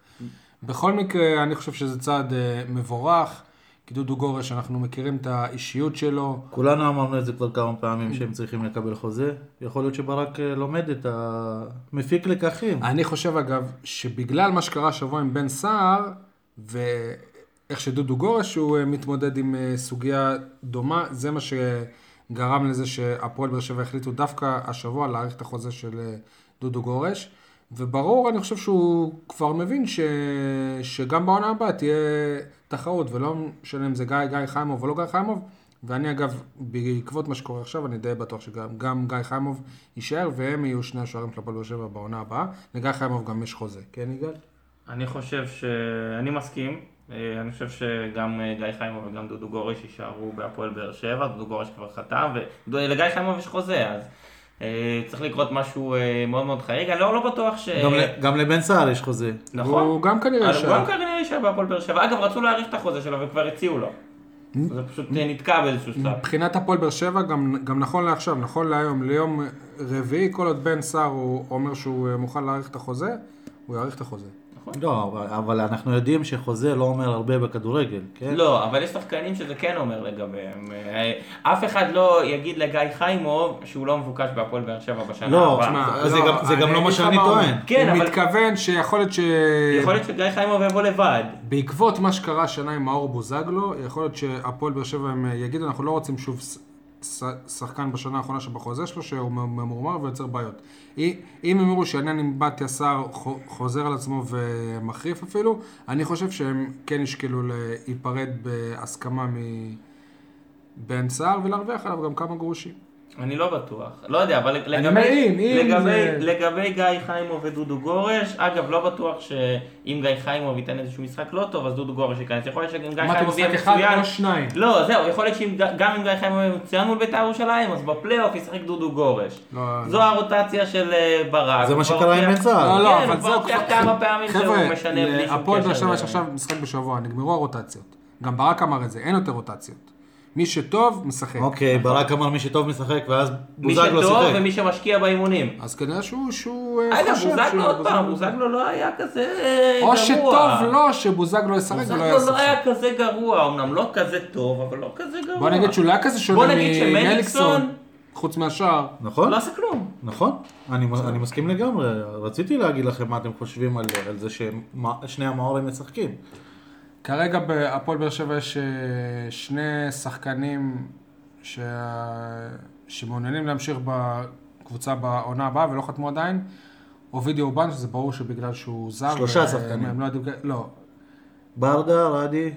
בכל מקרה, אני חושב שזה צעד אה, מבורך, כי דודו גורש, אנחנו מכירים את האישיות שלו.
כולנו אמרנו את זה כבר כמה פעמים שהם צריכים לקבל חוזה. יכול להיות שברק אה, לומד את ה... מפיק לקחים.
אני חושב אגב, שבגלל מה שקרה השבוע עם בן סער, ואיך שדודו גורש הוא מתמודד עם סוגיה דומה, זה מה שגרם לזה שהפועל באר שבע החליטו דווקא השבוע להאריך את החוזה של אה, דודו גורש. וברור, אני חושב שהוא כבר מבין ש... שגם בעונה הבאה תהיה תחרות, ולא משנה אם זה גיא, גיא חיימוב או לא גיא חיימוב. ואני אגב, בעקבות מה שקורה עכשיו, אני די בטוח שגם גם גיא חיימוב יישאר, והם יהיו שני השוערים של הפועל באר שבע בעונה הבאה. לגיא חיימוב גם יש חוזה, כן יגאל?
אני חושב ש... אני מסכים. אה, אני חושב שגם אה, גיא חיימוב וגם דודו גורש יישארו בהפועל באר שבע, דודו גורש כבר חתם, ולגיא חיימוב יש חוזה, אז אה, צריך לקרות משהו מאוד מאוד חריג. אני לא, לא בטוח ש...
גם, גם לבן סער יש חוזה.
נכון.
הוא גם כנראה
אז הוא גם
יישאר.
כנראה יישאר בהפועל באר שבע. אגב, רצו להאריך את החוזה שלו וכבר הציעו לו. זה פשוט נתקע באיזשהו שלב.
מבחינת הפועל באר שבע, גם, גם נכון לעכשיו, נכון להיום, ליום רביעי, כל עוד בן סער הוא אומר שהוא מוכן להאריך את החוזה, הוא יאריך את החוזה.
לא, אבל, אבל אנחנו יודעים שחוזה לא אומר הרבה בכדורגל, כן?
לא, אבל יש שחקנים שזה כן אומר לגביהם. אה, אף אחד לא יגיד לגיא חיימוב שהוא לא מבוקש בהפועל באר שבע בשנה
לא,
הבאה.
תשמע, זה גם- זה גם לא מה שאני טוען.
כן,
הוא
אבל-
מתכוון שיכול להיות ש...
יכול להיות שגיא חיימוב יבוא לבד.
בעקבות מה שקרה השנה עם מאור בוזגלו, יכול להיות שהפועל באר שבע הם יגידו, אנחנו לא רוצים שוב שחקן בשנה האחרונה שבחוזה שלו, שהוא ממורמר ויוצר בעיות. אם הם יראו שהעניין עם בתיה סער חו- חוזר על עצמו ומחריף אפילו, אני חושב שהם כן ישקלו להיפרד בהסכמה מבן סער ולהרוויח עליו גם כמה גרושים.
אני לא בטוח, לא יודע, אבל לגבי,
אם, אם
לגבי,
זה-
לגבי גיא חיימוב ודודו גורש, אגב, לא בטוח שאם גיא חיימוב ייתן איזשהו משחק לא טוב, אז דודו גורש ייכנס. יכול להיות שגם גיא
אמרתי
חיימוב יהיה
משחק אחד
מצוין.
או שניים.
לא, זהו, יכול להיות שגם אם גיא חיימוב יהיה מצוין מול בית"ר ירושלים, אז בפלייאוף ישחק דודו גורש.
לא,
זו הרוטציה של אה, ברק.
זה
הוא
מה
כבר
שקרה עם בן סער.
לא, לא,
כן,
אבל
הוא
זה
כבר הוכיח כמה פעמים שהוא
חבר'ה,
משנה בלי שום
הפועל באר
קשר
שבע יש עכשיו משחק בשבוע, נגמרו הרוטציות. גם ברק אמר את זה, אין יותר רוטציות. מי שטוב, משחק.
אוקיי, ברק אמר מי שטוב משחק, ואז
מי
בוזגלו
שטוב
שיחק.
ומי שמשקיע באימונים.
אז כנראה שהוא, שהוא אה,
אגב,
חושב
בוזגלו עוד פעם, בוזגלו לא היה כזה גרוע.
או שטוב לו שבוזגלו ישחק ולא
בוזגלו
יעשה
לא היה כזה גרוע, אמנם לא כזה טוב, אבל לא כזה גרוע.
בוא נגיד שהוא לא היה כזה שונה ממליקסון, חוץ מהשאר.
נכון?
לא עשה כלום.
נכון, אני, אני מסכים לגמרי. רציתי להגיד לכם מה אתם חושבים על, על זה ששני המאורים משחקים.
כרגע בהפועל באר שבע יש אה, שני שחקנים שה... שמעוניינים להמשיך בקבוצה בעונה הבאה ולא חתמו עדיין. אובידי אורבן, שזה ברור שבגלל שהוא זר.
שלושה
והם-
שחקנים.
הם לא יודעים... לא,
ברדה, רדי,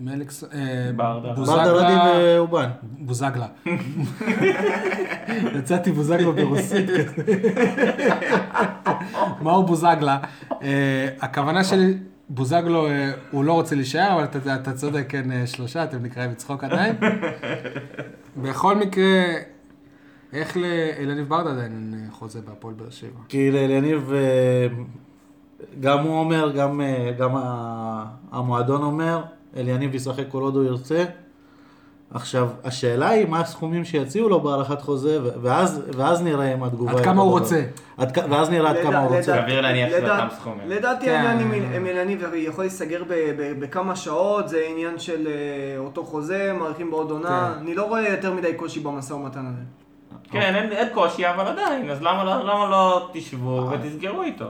מליקס... אה,
ברדה.
בוזגלה-
ברדה, רדי ואובן.
בוזגלה. (laughs) יצאתי בוזגלה ברוסית כזה. (laughs) מאור בוזגלה. אה, הכוונה שלי, בוזגלו, אה, הוא לא רוצה להישאר, אבל אתה, אתה צודק, כן, אה, שלושה, אתם נקראים בצחוק עדיין. (laughs) בכל מקרה, איך לאליניב ברדה עדיין אה, חוזה בהפועל באר שבע?
כי אה, גם הוא אומר, גם, גם המועדון אומר, אליניב ישחק כל עוד הוא ירצה. עכשיו, השאלה היא מה הסכומים שיציעו לו בהארכת חוזה, ואז, ואז נראה אם התגובה...
עד כמה הוא רוצה.
עד, ואז נראה עד כמה הוא רוצה.
לדע-
סביר להניח שזה אותם סכומים.
לדעתי
כן.
העניין עם- עם יניב יכול להיסגר בכמה שעות, זה עניין של אה, אותו חוזה, מאריכים בעוד עונה,
כן.
אני לא רואה יותר מדי קושי במשא ומתן הזה.
כן, אין, אין קושי, אבל עדיין, אז למה לא, למה לא תשבו ותסגרו איתו?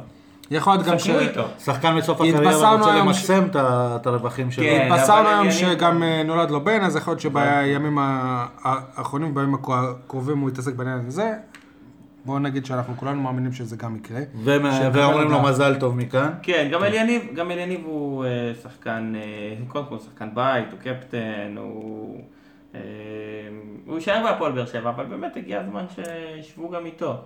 יכול להיות גם ש...
שחקן בסוף הקריירה רוצה למקסם את ה- את הרווחים שלו.
כן.
התבשרנו היום
אני-
שגם אה, נולד לו בן, אז יכול להיות שבימים ה- האחרונים, בימים הקרובים הוא יתעסק בעניין הזה. בואו נגיד שאנחנו כולנו מאמינים שזה גם יקרה.
ואומרים לו. מזל טוב מכאן.
כן, גם אליניב, גם אליניב הוא אה, שחקן, אה, קודם כל שחקן בית, הוא קפטן, הוא... הוא יישאר בהפועל באר שבע, אבל באמת הגיע הזמן שישבו גם איתו.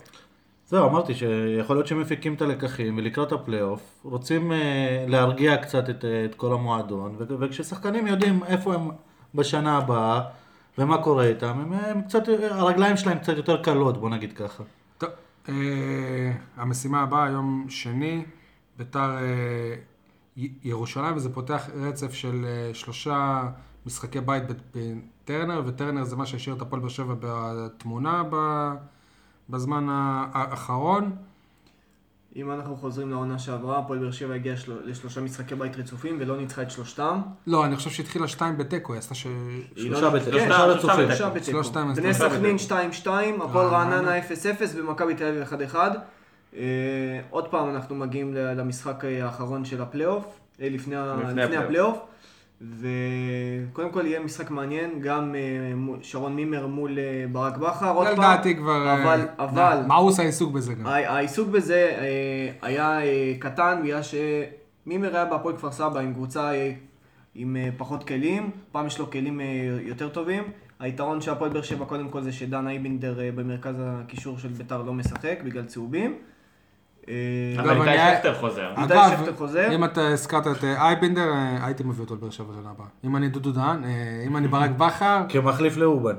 זהו, אמרתי שיכול להיות שהם מפיקים את הלקחים ולקראת הפלייאוף, רוצים אה, להרגיע קצת את, אה, את כל המועדון, ו- וכששחקנים יודעים איפה הם בשנה הבאה ומה קורה איתם, הם, הם קצת, הרגליים שלהם קצת יותר קלות, בוא נגיד ככה.
טוב, אה, המשימה הבאה, יום שני, ביתר אה, ירושלים, וזה פותח רצף של אה, שלושה משחקי בית בטרנר, וטרנר זה מה שהשאיר את הפועל באר שבע בתמונה ב- בזמן האחרון.
אם אנחנו חוזרים לעונה שעברה, הפועל באר שבע הגיעה של... לשלושה משחקי בית רצופים ולא ניצחה את שלושתם.
לא, אני חושב שהתחילה שתיים בתיקו, היא עשתה ש...
שלושה
לא-
בתיקו,
כן,
שלושה
בתיקו. בני סכנין
בתיקו.
2-2, הפועל
רעננה.
רעננה 0-0 ומכבי תל אביב 1-1. אה, עוד פעם אנחנו מגיעים ל- למשחק אה, האחרון של הפלייאוף, אה, לפני
הפלייאוף.
וקודם כל יהיה משחק מעניין, גם אה, שרון מימר מול אה, ברק בכר, עוד פעם.
לדעתי כבר... אה,
אבל, אבל,
מה הוא עושה עיסוק בזה גם?
העיסוק בזה היה קטן בגלל שמימר היה בהפועל כפר סבא עם קבוצה עם פחות כלים, פעם יש לו כלים יותר טובים. היתרון של הפועל באר שבע קודם כל זה שדן אייבינדר במרכז הקישור של ביתר לא משחק בגלל צהובים. אה,
אגב,
אבל איתי
אני-
שכטר חוזר.
איתי שכטר חוזר.
אם אתה הזכרת את אה, אייבינדר, אה, הייתי מביא אותו לבאר שבע שנה הבאה. אם אני דודו דהן, אם אני ברק (laughs) בכר,
כמחליף לאובן.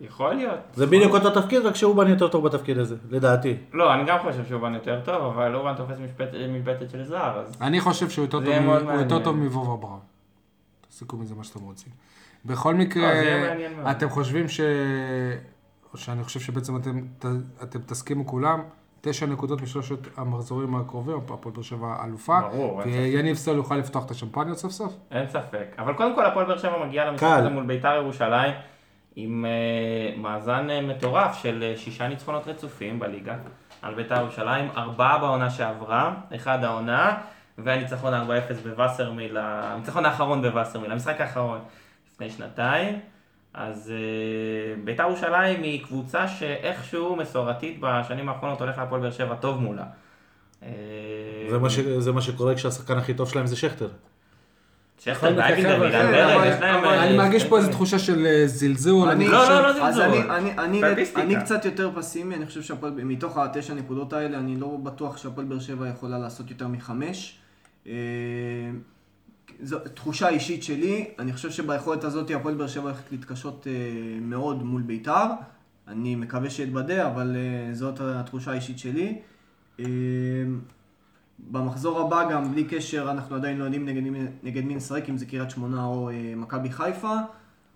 יכול להיות.
זה בדיוק אותו תפקיד, רק שאובן יותר טוב בתפקיד הזה, לדעתי.
לא, אני גם חושב שאובן יותר טוב, אבל אובן תופס משבצת של זר, אז...
אני חושב שהוא יותר טוב
יהיה
מ-
מאוד
הוא יותר
מעניין.
טוב מוובה בראון. תסיקו מזה מה שאתם רוצים. בכל מקרה,
לא, מאוד.
אתם חושבים ש... או שאני חושב שבעצם אתם תסכימו כולם, תשע נקודות משלושת המחזורים הקרובים, הפועל באר שבע אלופה.
ברור, אין ספק.
ויניב סול יוכל לפתוח את השמפניות סוף סוף?
אין ספק. אבל קודם כל הפועל באר שבע מגיע למשחק. הזה מול ביתר ירושלים עם uh, מאזן uh, מטורף של uh, שישה ניצחונות רצופים בליגה על ביתר ירושלים, ארבעה בעונה שעברה, אחד העונה, והניצחון 4-0 בווסרמיל, הניצחון האחרון בווסרמיל, המשחק האחרון לפני שנתיים. אז uh, ביתר ירושלים היא קבוצה שאיכשהו מסורתית בשנים האחרונות הולך להפועל באר שבע טוב מולה.
זה מה ש- זה מה שקורה כשהשחקן הכי טוב שלהם זה שכטר.
שכטר ואייבינדר
אבל-
ואילן
כן,
ורד, אה,
אני מרגיש פה איזו. תחושה של אה, זלזול. אני
אני-
לא, לא, לא זלזול.
אני, אני, אני. אני קצת יותר פסימי, אני חושב שהפועל, מתוך התשע נקודות האלה, אני לא בטוח שהפועל באר שבע יכולה לעשות יותר מחמש. זו תחושה אישית שלי, אני חושב שביכולת הזאת הפועל באר שבע הולכת להתקשות אה, מאוד מול בית"ר. אני מקווה שאתבדה, אבל אה, זאת התחושה האישית שלי. אה, במחזור הבא גם, בלי קשר, אנחנו עדיין לא יודעים נגד, נגד מי נשחק, אם זה קריית שמונה או מכבי חיפה,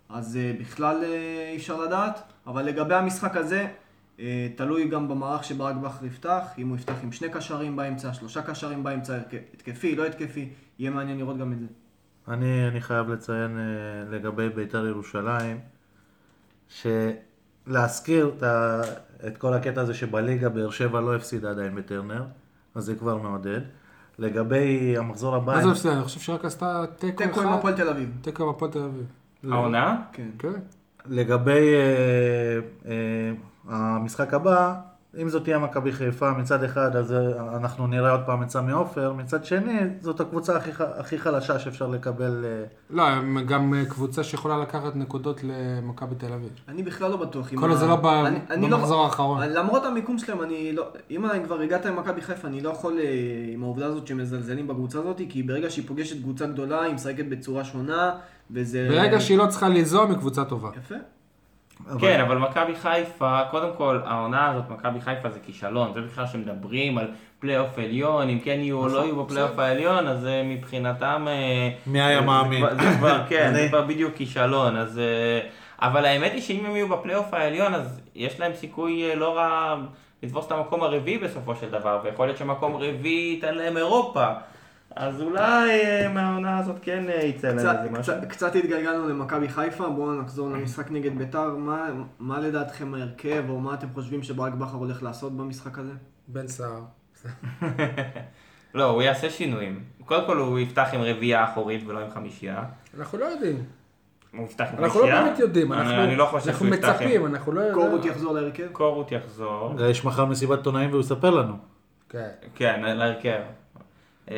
אז בכלל אי אפשר לדעת. אבל לגבי המשחק הזה, תלוי גם במערך שברק בכר יפתח, אם הוא יפתח עם שני קשרים באמצע, שלושה קשרים באמצע, התק- התקפי, לא התקפי, יהיה מעניין לראות גם את זה.
אני, אני חייב לציין אה, לגבי בית"ר ירושלים, שלהזכיר את, ה, את כל הקטע הזה שבליגה באר שבע לא הפסידה עדיין בטרנר, אז זה כבר מעודד. לגבי המחזור הבא,
מה זה הפסד? אני חושב שרק עשתה תיקו
תיקו עם
אחד.
הפועל תל אביב.
תיקו עם הפועל תל אביב.
העונה?
כן.
כן.
לגבי אה, אה, המשחק הבא, אם זאת תהיה מכבי חיפה מצד אחד, אז אה, אנחנו נראה עוד פעם את סמי עופר, מצד שני, זאת הקבוצה הכי, הכי חלשה שאפשר לקבל. אה,
לא, הם גם אה, קבוצה שיכולה לקחת נקודות למכבי תל אביב.
אני בכלל לא בטוח.
כל עוד זה לא ב-
אני- אני לא-
במחזור האחרון.
למרות המיקום שלהם, אני לא... אם אני כבר הגעת עם מכבי חיפה, אני לא יכול עם העובדה הזאת שמזלזלים בקבוצה הזאת, כי ברגע שהיא פוגשת קבוצה גדולה, היא משחקת בצורה שונה, וזה...
ברגע שהיא לא צריכה ליזום, היא קבוצה טובה.
יפה.
אבל-
כן, אבל מכבי חיפה, קודם כל, העונה הזאת, מכבי חיפה זה כישלון. זה בכלל שמדברים על פלייאוף עליון, אם כן יהיו או לא יהיו בפלייאוף העליון, אז אה, מבחינתם... אה,
מי היה
זה-
מאמין?
זה כבר- (laughs) כן, זה כבר בדיוק כישלון. אז... אה, אבל האמת היא שאם הם יהיו בפלייאוף העליון, אז יש להם סיכוי אה, לא רע לתפוס את המקום הרביעי בסופו של דבר, ויכול להיות שמקום רביעי ייתן להם אירופה. אז אולי אה, מהעונה הזאת כן אה, יצא להם איזה משהו.
קצת, התגלגלנו למכבי חיפה, בואו נחזור למשחק נגד ביתר. מה, מה לדעתכם ההרכב, או מה אתם חושבים שברק בכר הולך לעשות במשחק הזה?
בן סער. (laughs)
לא, הוא יעשה שינויים. קודם כל הוא יפתח עם רביעייה אחורית ולא עם חמישייה.
אנחנו לא יודעים.
הוא יפתח עם
אנחנו לא? באמת יודעים.
אני-
אנחנו
אני לא חושב
אנחנו
שהוא יפתח עם...
מצפים, אנחנו לא יודעים.
קורות יחזור להרכב?
קורות יחזור.
יש מחר מסיבת עיתונאים והוא יספר לנו.
כן.
כן, להרכב. אה,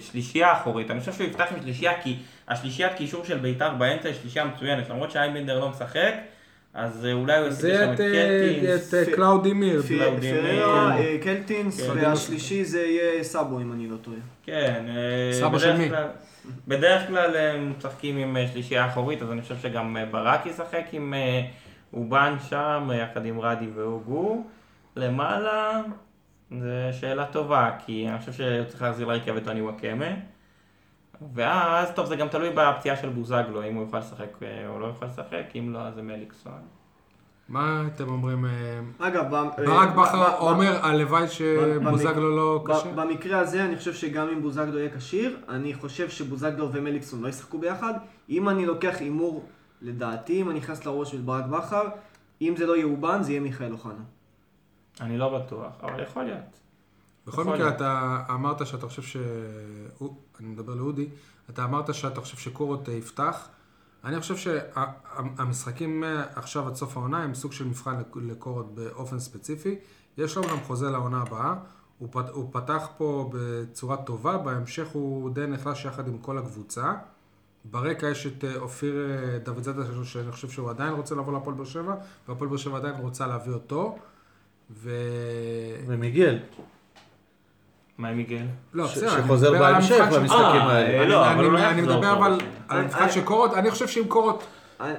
שלישייה אחורית, אני חושב שהוא יפתח עם שלישייה כי השלישיית קישור של בית"ר באמצע היא שלישייה מצוינת, למרות שאייבנדר לא משחק, אז אה, אולי הוא ישים
זה
שם
את,
את קלטינס.
אה, את אה, קלאודי מיר.
פי-
קלאודי
פררה,
מיר.
אה, קלטינס,
כן.
והשלישי זה יהיה סאבו אם אני לא טועה.
כן, אה, בדרך
של מי?
כלל- בדרך כלל הם משחקים עם אה, שלישייה אחורית, אז אני חושב שגם אה, ברק ישחק עם אה, אובן שם, אה, יחד עם רדי והוגו. למעלה, זו שאלה טובה, כי אני חושב שצריך להחזיר להרכב את טוני וואקמה. ואז, טוב, זה גם תלוי בפציעה של בוזגלו, אם הוא יוכל לשחק אה, או לא יוכל לשחק, אם לא, אז זה מליקסון.
מה אתם אומרים? אה,
אגב, ב-
ברק
אה,
בכר אומר, הלוואי שבוזגלו לא
ב-
קשה.
במקרה הזה אני חושב שגם אם בוזגלו יהיה כשיר, אני חושב שבוזגלו ומליקסון לא ישחקו ביחד. אם אני לוקח הימור, לדעתי, אם אני נכנס לראש של ברק בכר, אם זה לא יאובן, זה יהיה מיכאל אוחנה.
אני לא בטוח, אבל יכול להיות.
בכל מקרה. אתה אמרת שאתה חושב ש... אני מדבר לאודי, אתה אמרת שאתה חושב שקורות אה, יפתח. אני חושב שהמשחקים עכשיו עד סוף העונה הם סוג של מבחן לק- לקורות באופן ספציפי. יש לו גם חוזה לעונה הבאה. הוא, פת, הוא פתח פה בצורה טובה, בהמשך הוא די נחלש יחד עם כל הקבוצה. ברקע יש את אה, אופיר אה, דוד זאדה, שאני חושב שהוא עדיין רוצה לבוא להפועל באר שבע, והפועל באר שבע עדיין רוצה להביא אותו. ו...
ומיגל,
מה עם מיגל?
לא,
ש-
בסדר, אני
שחוזר
מדבר
בהמשך למשחקים
אה,
האלה.
אני-
לא,
אני-
אבל הוא לא
מדבר אבל
בשביל.
על
אני-
של קורות, אני חושב שאם קורות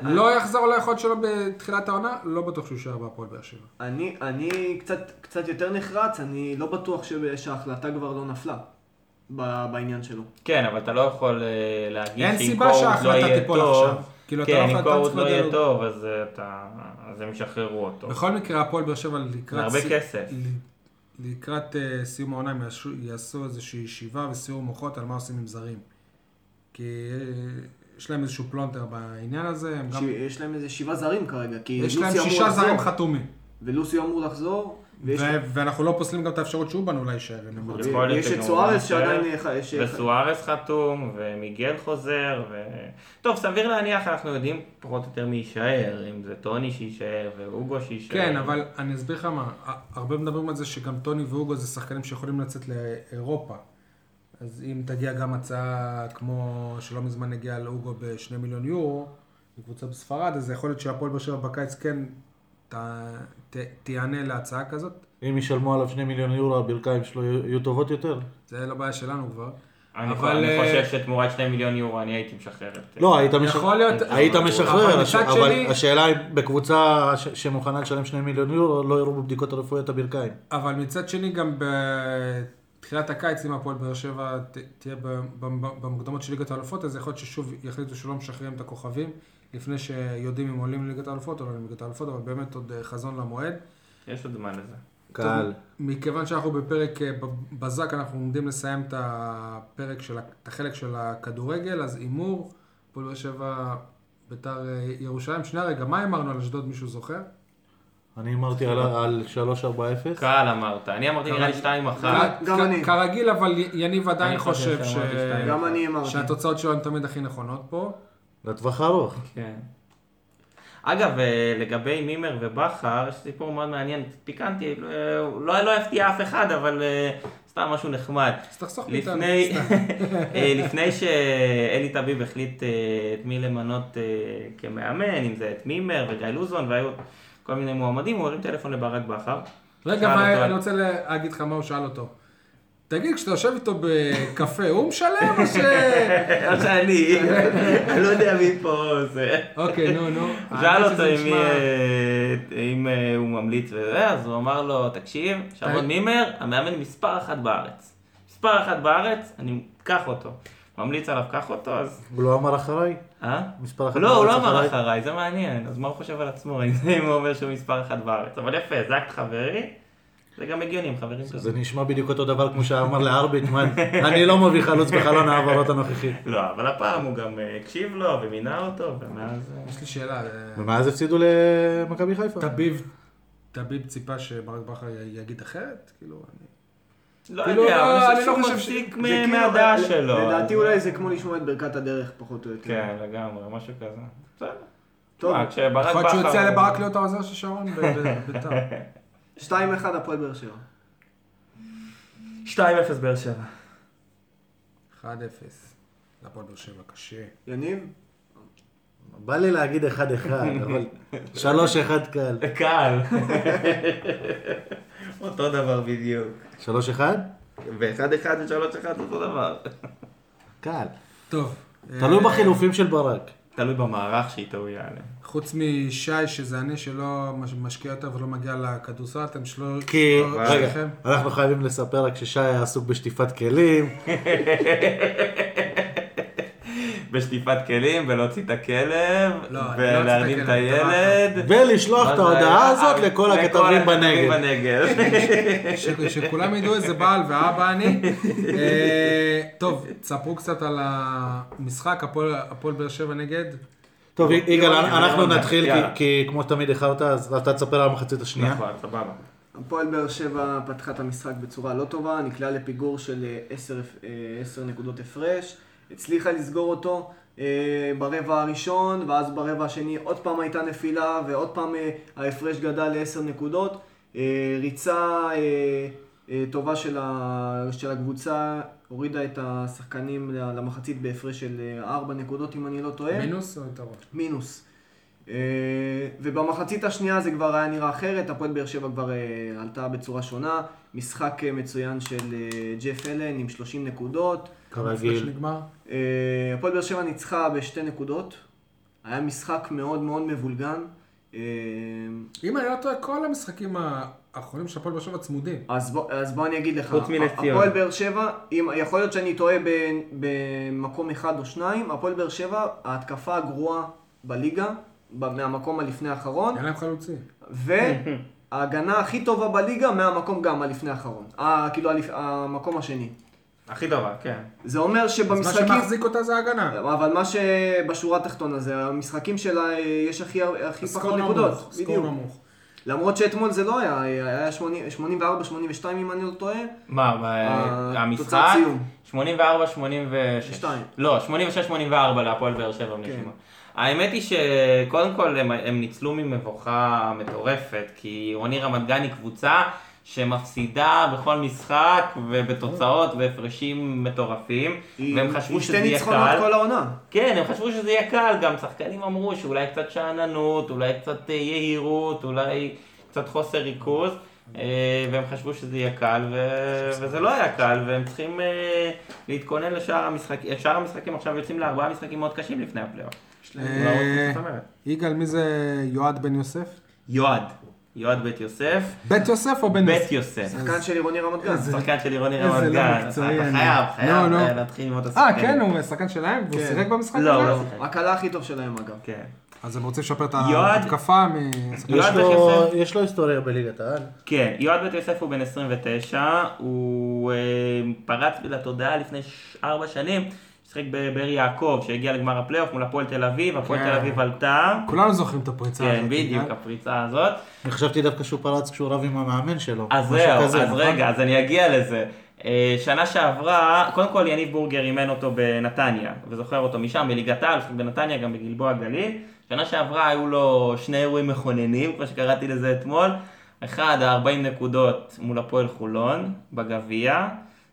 לא יחזור ליכולת שלו בתחילת העונה, לא בטוח שהוא יישאר בהפועל באר שבע.
אני, אני קצת, קצת יותר נחרץ, אני לא בטוח ש- שההחלטה כבר לא נפלה בעניין שלו.
כן, אבל אתה לא יכול אה, להגיד
אין
שאם
סיבה
קורות
שההחלטה
לא יהיה
תיפול
טוב,
עכשיו. כאילו, אתה לא
כן,
יכול-
אם
אתה
קורות לא יהיה טוב, אז אה, אתה- אז הם ישחררו אותו.
בכל מקרה, הפועל באר שבע
זה
לקראת...
הרבה
סי-
כסף.
ל- לקראת אה, סיום העונה הם יעשו- יעשו איזושהי ישיבה וסיור מוחות על מה עושים עם זרים. כי אה, יש להם איזשהו פלונטר בעניין הזה, הם גם...
שיש להם איזה שבעה זרים כרגע, כי
יש להם שישה זרים חתומים.
ולוסי אמור לחזור,
ואנחנו לא פוסלים גם את האפשרות שאובן אולי יישאר.
ויש את סוארס שעדיין...
וסוארס חתום, ומיגל חוזר, ו... טוב, סביר להניח, אנחנו יודעים פחות או יותר מי יישאר, אם זה טוני שיישאר, ואוגו שיישאר.
כן, אבל אני אסביר לך מה, הרבה מדברים על זה שגם טוני ואוגו זה שחקנים שיכולים לצאת לאירופה. אז אם תגיע גם הצעה כמו שלא מזמן הגיעה לאוגו בשני מיליון יורו, לקבוצה בספרד, אז יכול להיות שהפועל באר שבע בקיץ כן ת, תיענה להצעה כזאת.
אם ישלמו עליו שני מיליון יורו, הברכיים שלו יהיו טובות יותר?
זה לא בעיה שלנו כבר.
אני,
אבל,
אני
אה,
חושב שתמורת 2 מיליון יורו אני הייתי משחרר את...
לא, היית
יכול
משחרר.
להיות...
היית משחרר, הש-
שני-
אבל השאלה אם בקבוצה ש- שמוכנה לשלם שני מיליון יורו, לא יראו בבדיקות הרפואיות הברכיים.
אבל מצד שני גם בתחילת הקיץ, אם הפועל באר שבע ת- תהיה ב- ב- במוקדמות של ליגת האלופות, אז יכול להיות ששוב יחליטו שלא משחררים את הכוכבים, לפני שיודעים אם עולים לליגת האלופות או לא לליגת האלופות, אבל באמת עוד אה, חזון למועד.
יש עוד זמן לזה.
קהל.
מכיוון שאנחנו בפרק אה, בזק, אנחנו עומדים לסיים את הפרק של, את החלק של הכדורגל, אז הימור, הפועל באר שבע, ביתר אה, ירושלים. שנייה רגע, מה אמרנו על אשדוד, מישהו זוכר?
אני אמרתי על- על 3-4-0.
קהל אמרת, אני אמרתי נראה לי 2 אחת.
גם
כ-
אני.
כרגיל, אבל יניב עדיין
חושב.
שהתוצאות שלו הן תמיד הכי נכונות פה.
לטווח הארוך.
כן. אגב, אה, לגבי מימר ובכר, יש סיפור מאוד מעניין, פיקנטי, אה, לא, לא יפתיע אף אחד, אבל אה, סתם משהו נחמד.
אז תחסוך מאיתנו.
לפני, (laughs) לפני שאלי טביב החליט את מי למנות כמאמן, אם זה את מימר וגיא לוזון, והיו כל מיני מועמדים, הוא הרים טלפון לברק בכר.
רגע, אני רוצה להגיד לך מה הוא שאל אותו. תגיד, כשאתה יושב איתו בקפה, הוא משלם או ש... (laughs)
לא שאני, אני לא יודע מי פה זה.
אוקיי, נו, נו.
שאל אותו אם אה, אה, הוא ממליץ וזה, אז הוא אמר לו, תקשיב, שרון מימר, המאמן מספר אחת בארץ. מספר אחת בארץ, אני, קח אותו. ממליץ עליו, קח אותו, אז...
הוא לא אמר אחריי?
אה?
מספר אחת
לא, הוא לא
בארץ
אמר
אחריי?
אחריי, זה מעניין, אז מה הוא חושב על עצמו, אם הוא אומר שהוא מספר אחת בארץ. אבל יפה, זה אקט חברי, זה גם הגיוני עם חברים
זה
טובים.
נשמע בדיוק אותו דבר כמו שאמר לארביטמן, אני לא מביא חלוץ בחלון ההעברות הנוכחי.
לא, אבל הפעם הוא גם אה, הקשיב לו ומינה אותו, ומאז... אה,
יש לי שאלה. אה,
ומאז הפסידו למכבי חיפה.
טביב, טביב ציפה שברק בכר יגיד אחרת? כאילו, אני...
לא
כאילו,
יודע,
לא, אני לא חושב
מפסיק
זה כאילו,
מהדעה שלו.
לדעתי אולי זה כמו לשמוע את ברכת הדרך, פחות או יותר.
כן, לגמרי, משהו כזה. בסדר.
טוב,
יכול להיות שהוא הציע לברק להיות העוזר של שרון בביתר. (laughs)
2-1 הפועל באר שבע.
2-0 באר שבע.
1-0. להפועל באר שבע קשה.
יניב?
בא לי להגיד אחד אחד, אבל (laughs) שלוש אחד קל.
קל. (laughs) אותו דבר בדיוק.
שלוש אחד?
ואחד אחד ושלוש אחד אותו דבר.
קל.
טוב.
תלוי
אה,
בחילופים של ברק.
תלוי במערך שאיתו הוא יעלה.
חוץ משי, שזה אני שלא מש- משקיע יותר ולא מגיע לכדורסל, אתם שלו...
כי, רגע? אנחנו חייבים לספר רק ששי היה עסוק בשטיפת כלים, (laughs)
בשטיפת כלים, ולהוציא את הכלב,
לא, לא
ולהרים את הילד.
ולשלוח את ההודעה? הזאת
אה,
לכל הכתבים בנגב. (laughs)
שכולם ידעו איזה בעל ואבא אני. אה, טוב, תספרו קצת על המשחק, הפועל באר שבע נגד.
טוב, יגאל, אנחנו נתחיל, כי- כמו תמיד איחרת, אז אתה תספר על המחצית השנייה.
נכון, סבבה.
הפועל באר שבע פתחה את המשחק בצורה לא טובה, נקלעה לפיגור של 10 נקודות הפרש, הצליחה לסגור אותו אה, ברבע הראשון, ואז ברבע השני עוד פעם הייתה נפילה, ועוד פעם אה, ההפרש גדל ל-10 נקודות. אה, ריצה אה, אה, טובה של, ה, של הקבוצה הורידה את השחקנים למחצית בהפרש של 4 נקודות, אם אני לא טועה.
מינוס או יתרון?
מינוס. אה, ובמחצית השנייה זה כבר היה נראה אחרת, הפועל באר שבע כבר אה, עלתה בצורה שונה. משחק אה, מצוין של אה, ג'ף אלן עם 30 נקודות.
כרגיל.
אה, הפועל באר שבע ניצחה בשתי נקודות. היה משחק מאוד מאוד מבולגן. אה,
אם אני לא טועה, כל המשחקים האחרונים של הפועל באר שבע צמודים.
אז בוא, אז בוא אני אגיד לך,
חוץ מנס ציונה.
הפועל באר שבע, אם, יכול להיות שאני טועה ב- במקום אחד או שניים, הפועל באר שבע, ההתקפה הגרועה בליגה, מהמקום הלפני האחרון,
אין להם חלוצים.
וההגנה הכי טובה בליגה מהמקום גם הלפני האחרון. כאילו. המקום השני.
הכי טובה, כן.
זה אומר
אז מה
שבמשחקים...
שמחזיק אותה זה ההגנה.
אבל מה שבשורה התחתונה זה המשחקים שלה יש הכי, הכי פחות נקודות.
סקור. נמוך.
למרות שאתמול זה לא היה, היה 84-82 אם אני לא טועה.
מה, ב-
תוצאת
המשחק?
סיום.
84, 86.
שתיים.
לא, 86, 84 להפועל באר שבע בנשימה. האמת היא שקודם כל הם, הם ניצלו ממבוכה מטורפת, כי רוני רמת גן היא קבוצה שמפסידה בכל משחק ובתוצאות והפרשים מטורפים, והם חשבו שזה
שתי
יהיה
ניצחונות
קל.
כל העונה.
כן, הם חשבו שזה יהיה קל, גם שחקנים אמרו שאולי קצת שאננות, אולי קצת אה, יהירות, אולי קצת חוסר ריכוז, אה, והם חשבו שזה יהיה קל, ו... וזה לא היה קל, והם צריכים אה, להתכונן לשאר המשחקים, שאר המשחקים עכשיו יוצאים לארבעה משחקים מאוד קשים לפני הפלייאוף.
יגאל, מי זה יועד בן יוסף?
יועד, יועד בית יוסף,
בית יוסף או בן
בית
יוסף?
יוסף,
שחקן של עירוני רמת גן.
שחקן של עירוני
איזה
רמת
לא
גן,
מקצועי
אתה
אני.
חייב, חייב
נו, נו.
אה, להתחיל ללמוד את
אה,
השחקנים.
כן, הוא שחקן שלהם? והוא
כן.
שיחק במשחק
לא, הוא
הזה?
לא שיחק.
הקלה הכי טוב שלהם אגב.
כן.
אז הם רוצים לשפר את ההתקפה מ...
לו-
יוסף.
יש לו היסטוריה בליגת העל.
כן, יועד בית יוסף הוא בן 29, הוא אה, פרץ לתודעה לפני 4 שנים, שיחק בבאר יעקב, שהגיע לגמר הפלייאוף מול הפועל תל אביב, הפועל
כן.
תל אביב עלתה,
כולנו זוכרים את הפריצה הזאת.
כן, בדיוק. הפריצה הזאת.
אני חשבתי דווקא שהוא פרץ כשהוא רב עם המאמן שלו.
אז זהו,
כזה,
אז
נכון?
רגע, אז אני אגיע לזה. אה, שנה שעברה, קודם כל יניב בורגר אימן אותו בנתניה, וזוכר אותו משם, בליגת העל, בנתניה, גם בגלבוע גליל. שנה שעברה היו לו שני אירועים מכוננים, כמו שקראתי לזה אתמול. אחד, ה-40 נקודות מול הפועל חולון, בגביע,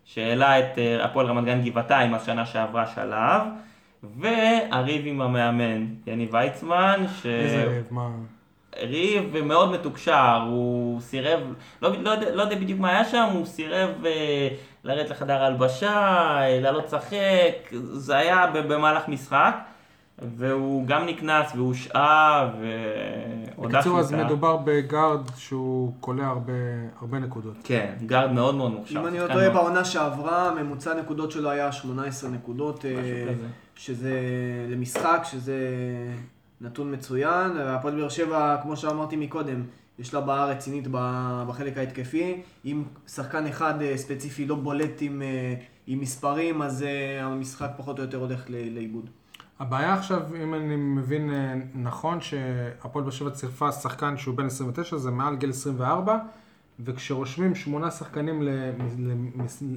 שהעלה את אה, הפועל רמת גן גבעתיים, אז שנה שעברה שלב. והריב עם המאמן, יניב ויצמן, ש...
איזה ריב, מה...
ריב מאוד מתוקשר, הוא סירב, לא, לא, לא יודע בדיוק מה היה שם, הוא סירב אה, לרדת לחדר הלבשה, לעלות לשחק, זה היה במהלך משחק, והוא גם נקנס והושעה, והודה
בקיצור, אז. מדובר בגארד שהוא קולע הרבה, הרבה נקודות.
כן, גארד מאוד מאוד מוכשר.
אם אני לא טועה, בעונה שעברה, ממוצע הנקודות שלו היה 18 נקודות, אה,
כזה.
שזה למשחק, שזה נתון מצוין. הפועל באר שבע, כמו שאמרתי מקודם, יש לה בעיה רצינית בחלק ההתקפי. אם שחקן אחד אה, ספציפי לא בולט עם, אה, עם מספרים, אז המשחק פחות או יותר הולך לאיבוד.
הבעיה עכשיו, אם אני מבין אה, נכון, שהפועל באר שבע צירפה שחקן שהוא בן 29, זה מעל גיל 24, וכשרושמים שמונה שחקנים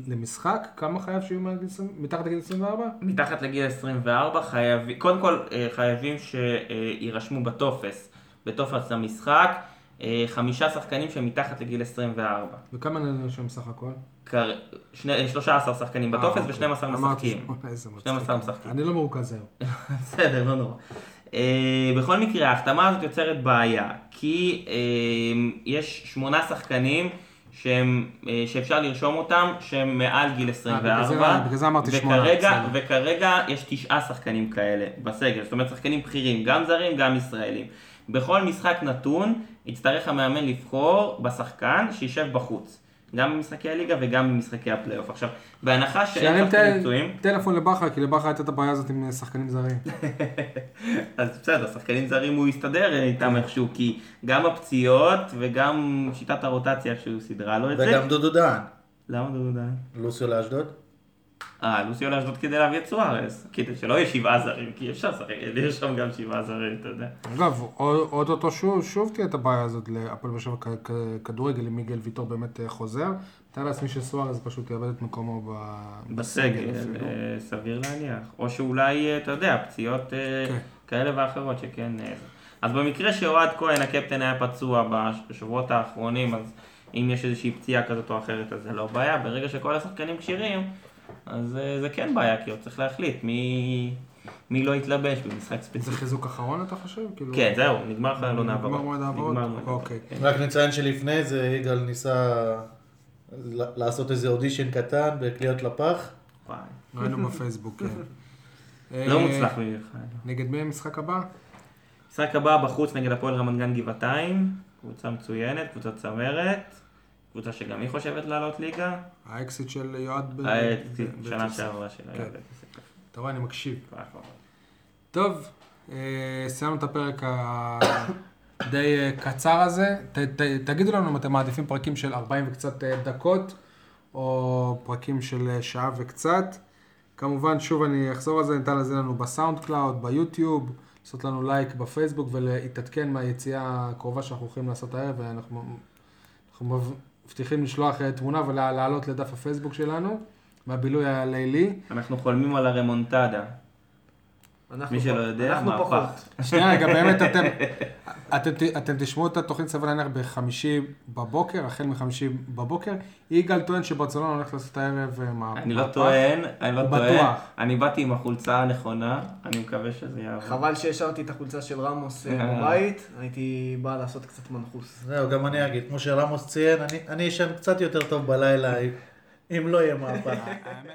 למשחק, כמה חייב שיהיו מעל גיל 20 מתחת לגיל 24?
מתחת לגיל 24 חייבים, קודם כל אה, חייבים שיירשמו בטופס, בטופס המשחק, אה, חמישה שחקנים שהם מתחת לגיל 24.
וכמה נרשם סך הכל?
קר... שני, 13 שחקנים בטופס
אה,
ו-12
אוקיי.
משחקים.
איזה מצחיק.
12 משחקים.
אני לא מרוכז היום. (laughs)
בסדר, לא נורא. אה, בכל מקרה, ההחתמה הזאת יוצרת בעיה, כי אה, יש שמונה שחקנים שהם, אה, שאפשר לרשום אותם, שהם מעל גיל 24.
בגלל זה- בגלל זה אמרתי שמונה,
וכרגע. וכרגע יש תשעה שחקנים כאלה בסגל, זאת אומרת שחקנים בכירים, גם זרים, גם ישראלים. בכל משחק נתון יצטרך המאמן לבחור בשחקן שישב בחוץ. גם במשחקי הליגה וגם במשחקי הפלייאוף. עכשיו, בהנחה שאין שחקנים פצועים,
טלפון לבכר, כי לבכר הייתה את הבעיה הזאת עם שחקנים זרים. (laughs)
אז בסדר, שחקנים זרים הוא יסתדר איתם איכשהו, כי גם הפציעות וגם שיטת הרוטציה איכשהו סידרה לו את זה.
וגם דודו דהן.
למה דודו דהן?
לוסיו לאשדוד.
אה, לוסיו לאשדוד כדי להביא את סוארס. כדי שלא יהיה שבעה זרים, כי אפשר יש שם גם שבעה זרים, אתה יודע.
אגב, אוטוטו שוב, שוב תהיה את הבעיה הזאת להפועל באר שבע כ- כ- כדורגל, אם מיגל ויטור באמת אה, חוזר. מתאר לעצמי שסוארז פשוט יאבד את מקומו ב-
בסגל. אה, סביר להניח. או שאולי, אה, אתה יודע, פציעות
כן.
כאלה ואחרות שכן... אז במקרה שאוהד כהן, הקפטן, היה פצוע בשבועות האחרונים, אז אם יש איזושהי פציעה כזאת או אחרת, אז זה לא בעיה. ברגע שכל השחקנים כשירים, אז אה, זה כן בעיה, כי הוא צריך להחליט מי, מי לא יתלבש במשחק
זה
ספציפי.
חיזוק אחרון אתה חושב? כאילו-
כן, זהו, נגמר חלון העברות.
נגמר מועד העברות?
נגמר מועד העברות.
אוקיי.
כן.
רק נציין שלפני זה יגאל ניסה ל- לעשות איזה אודישן קטן בקליעות לפח.
וואי.
ראינו בפייסבוק, כן. (laughs)
לא
אה,
מוצלח במיוחד.
נגד מי המשחק הבא?
המשחק הבא בחוץ נגד הפועל רמת גן גבעתיים, קבוצה מצוינת, קבוצה צמרת, קבוצה שגם היא חושבת לעלות ליגה.
האקסיט של יועד ב- ב-
שנה שעברה של
כן.
היה
אתה רואה, אני מקשיב.
נכון.
טוב, אה, סיימנו את הפרק הדי אה, קצר הזה. ת, ת, תגידו לנו אם אתם מעדיפים פרקים של 40 וקצת אה, דקות, או פרקים של שעה וקצת. כמובן, שוב אני אחזור על זה, ניתן להאזין לנו בסאונד קלאוד, ביוטיוב, לעשות לנו לייק בפייסבוק ולהתעדכן מהיציאה הקרובה שאנחנו הולכים לעשות הערב, ואנחנו אנחנו מבטיחים לשלוח אה, תמונה ולהעלות לדף הפייסבוק שלנו, מהבילוי הלילי.
אנחנו חולמים על הרמונטדה. מי שלא יודע,
אנחנו
מהפך.
פחות.
שנייה, רגע, באמת אתם, אתם, תשמעו את התוכנית סביר להניח בחמישי בבוקר, החל מחמישי בבוקר. יגאל טוען שברצלונה הולך לעשות הערב אה, מה-
אני לא
מהפך.
טוען, אני לא טוען. אני באתי עם החולצה הנכונה, אני מקווה שזה יעבור.
חבל שהשארתי את החולצה של רמוס אה,
אה.
בבית, הייתי בא לעשות קצת מנחוס.
זהו, גם אני אגיד, כמו שרמוס ציין, אני- אני אשן קצת יותר טוב בלילה אם- לא יהיה מהפך. (laughs)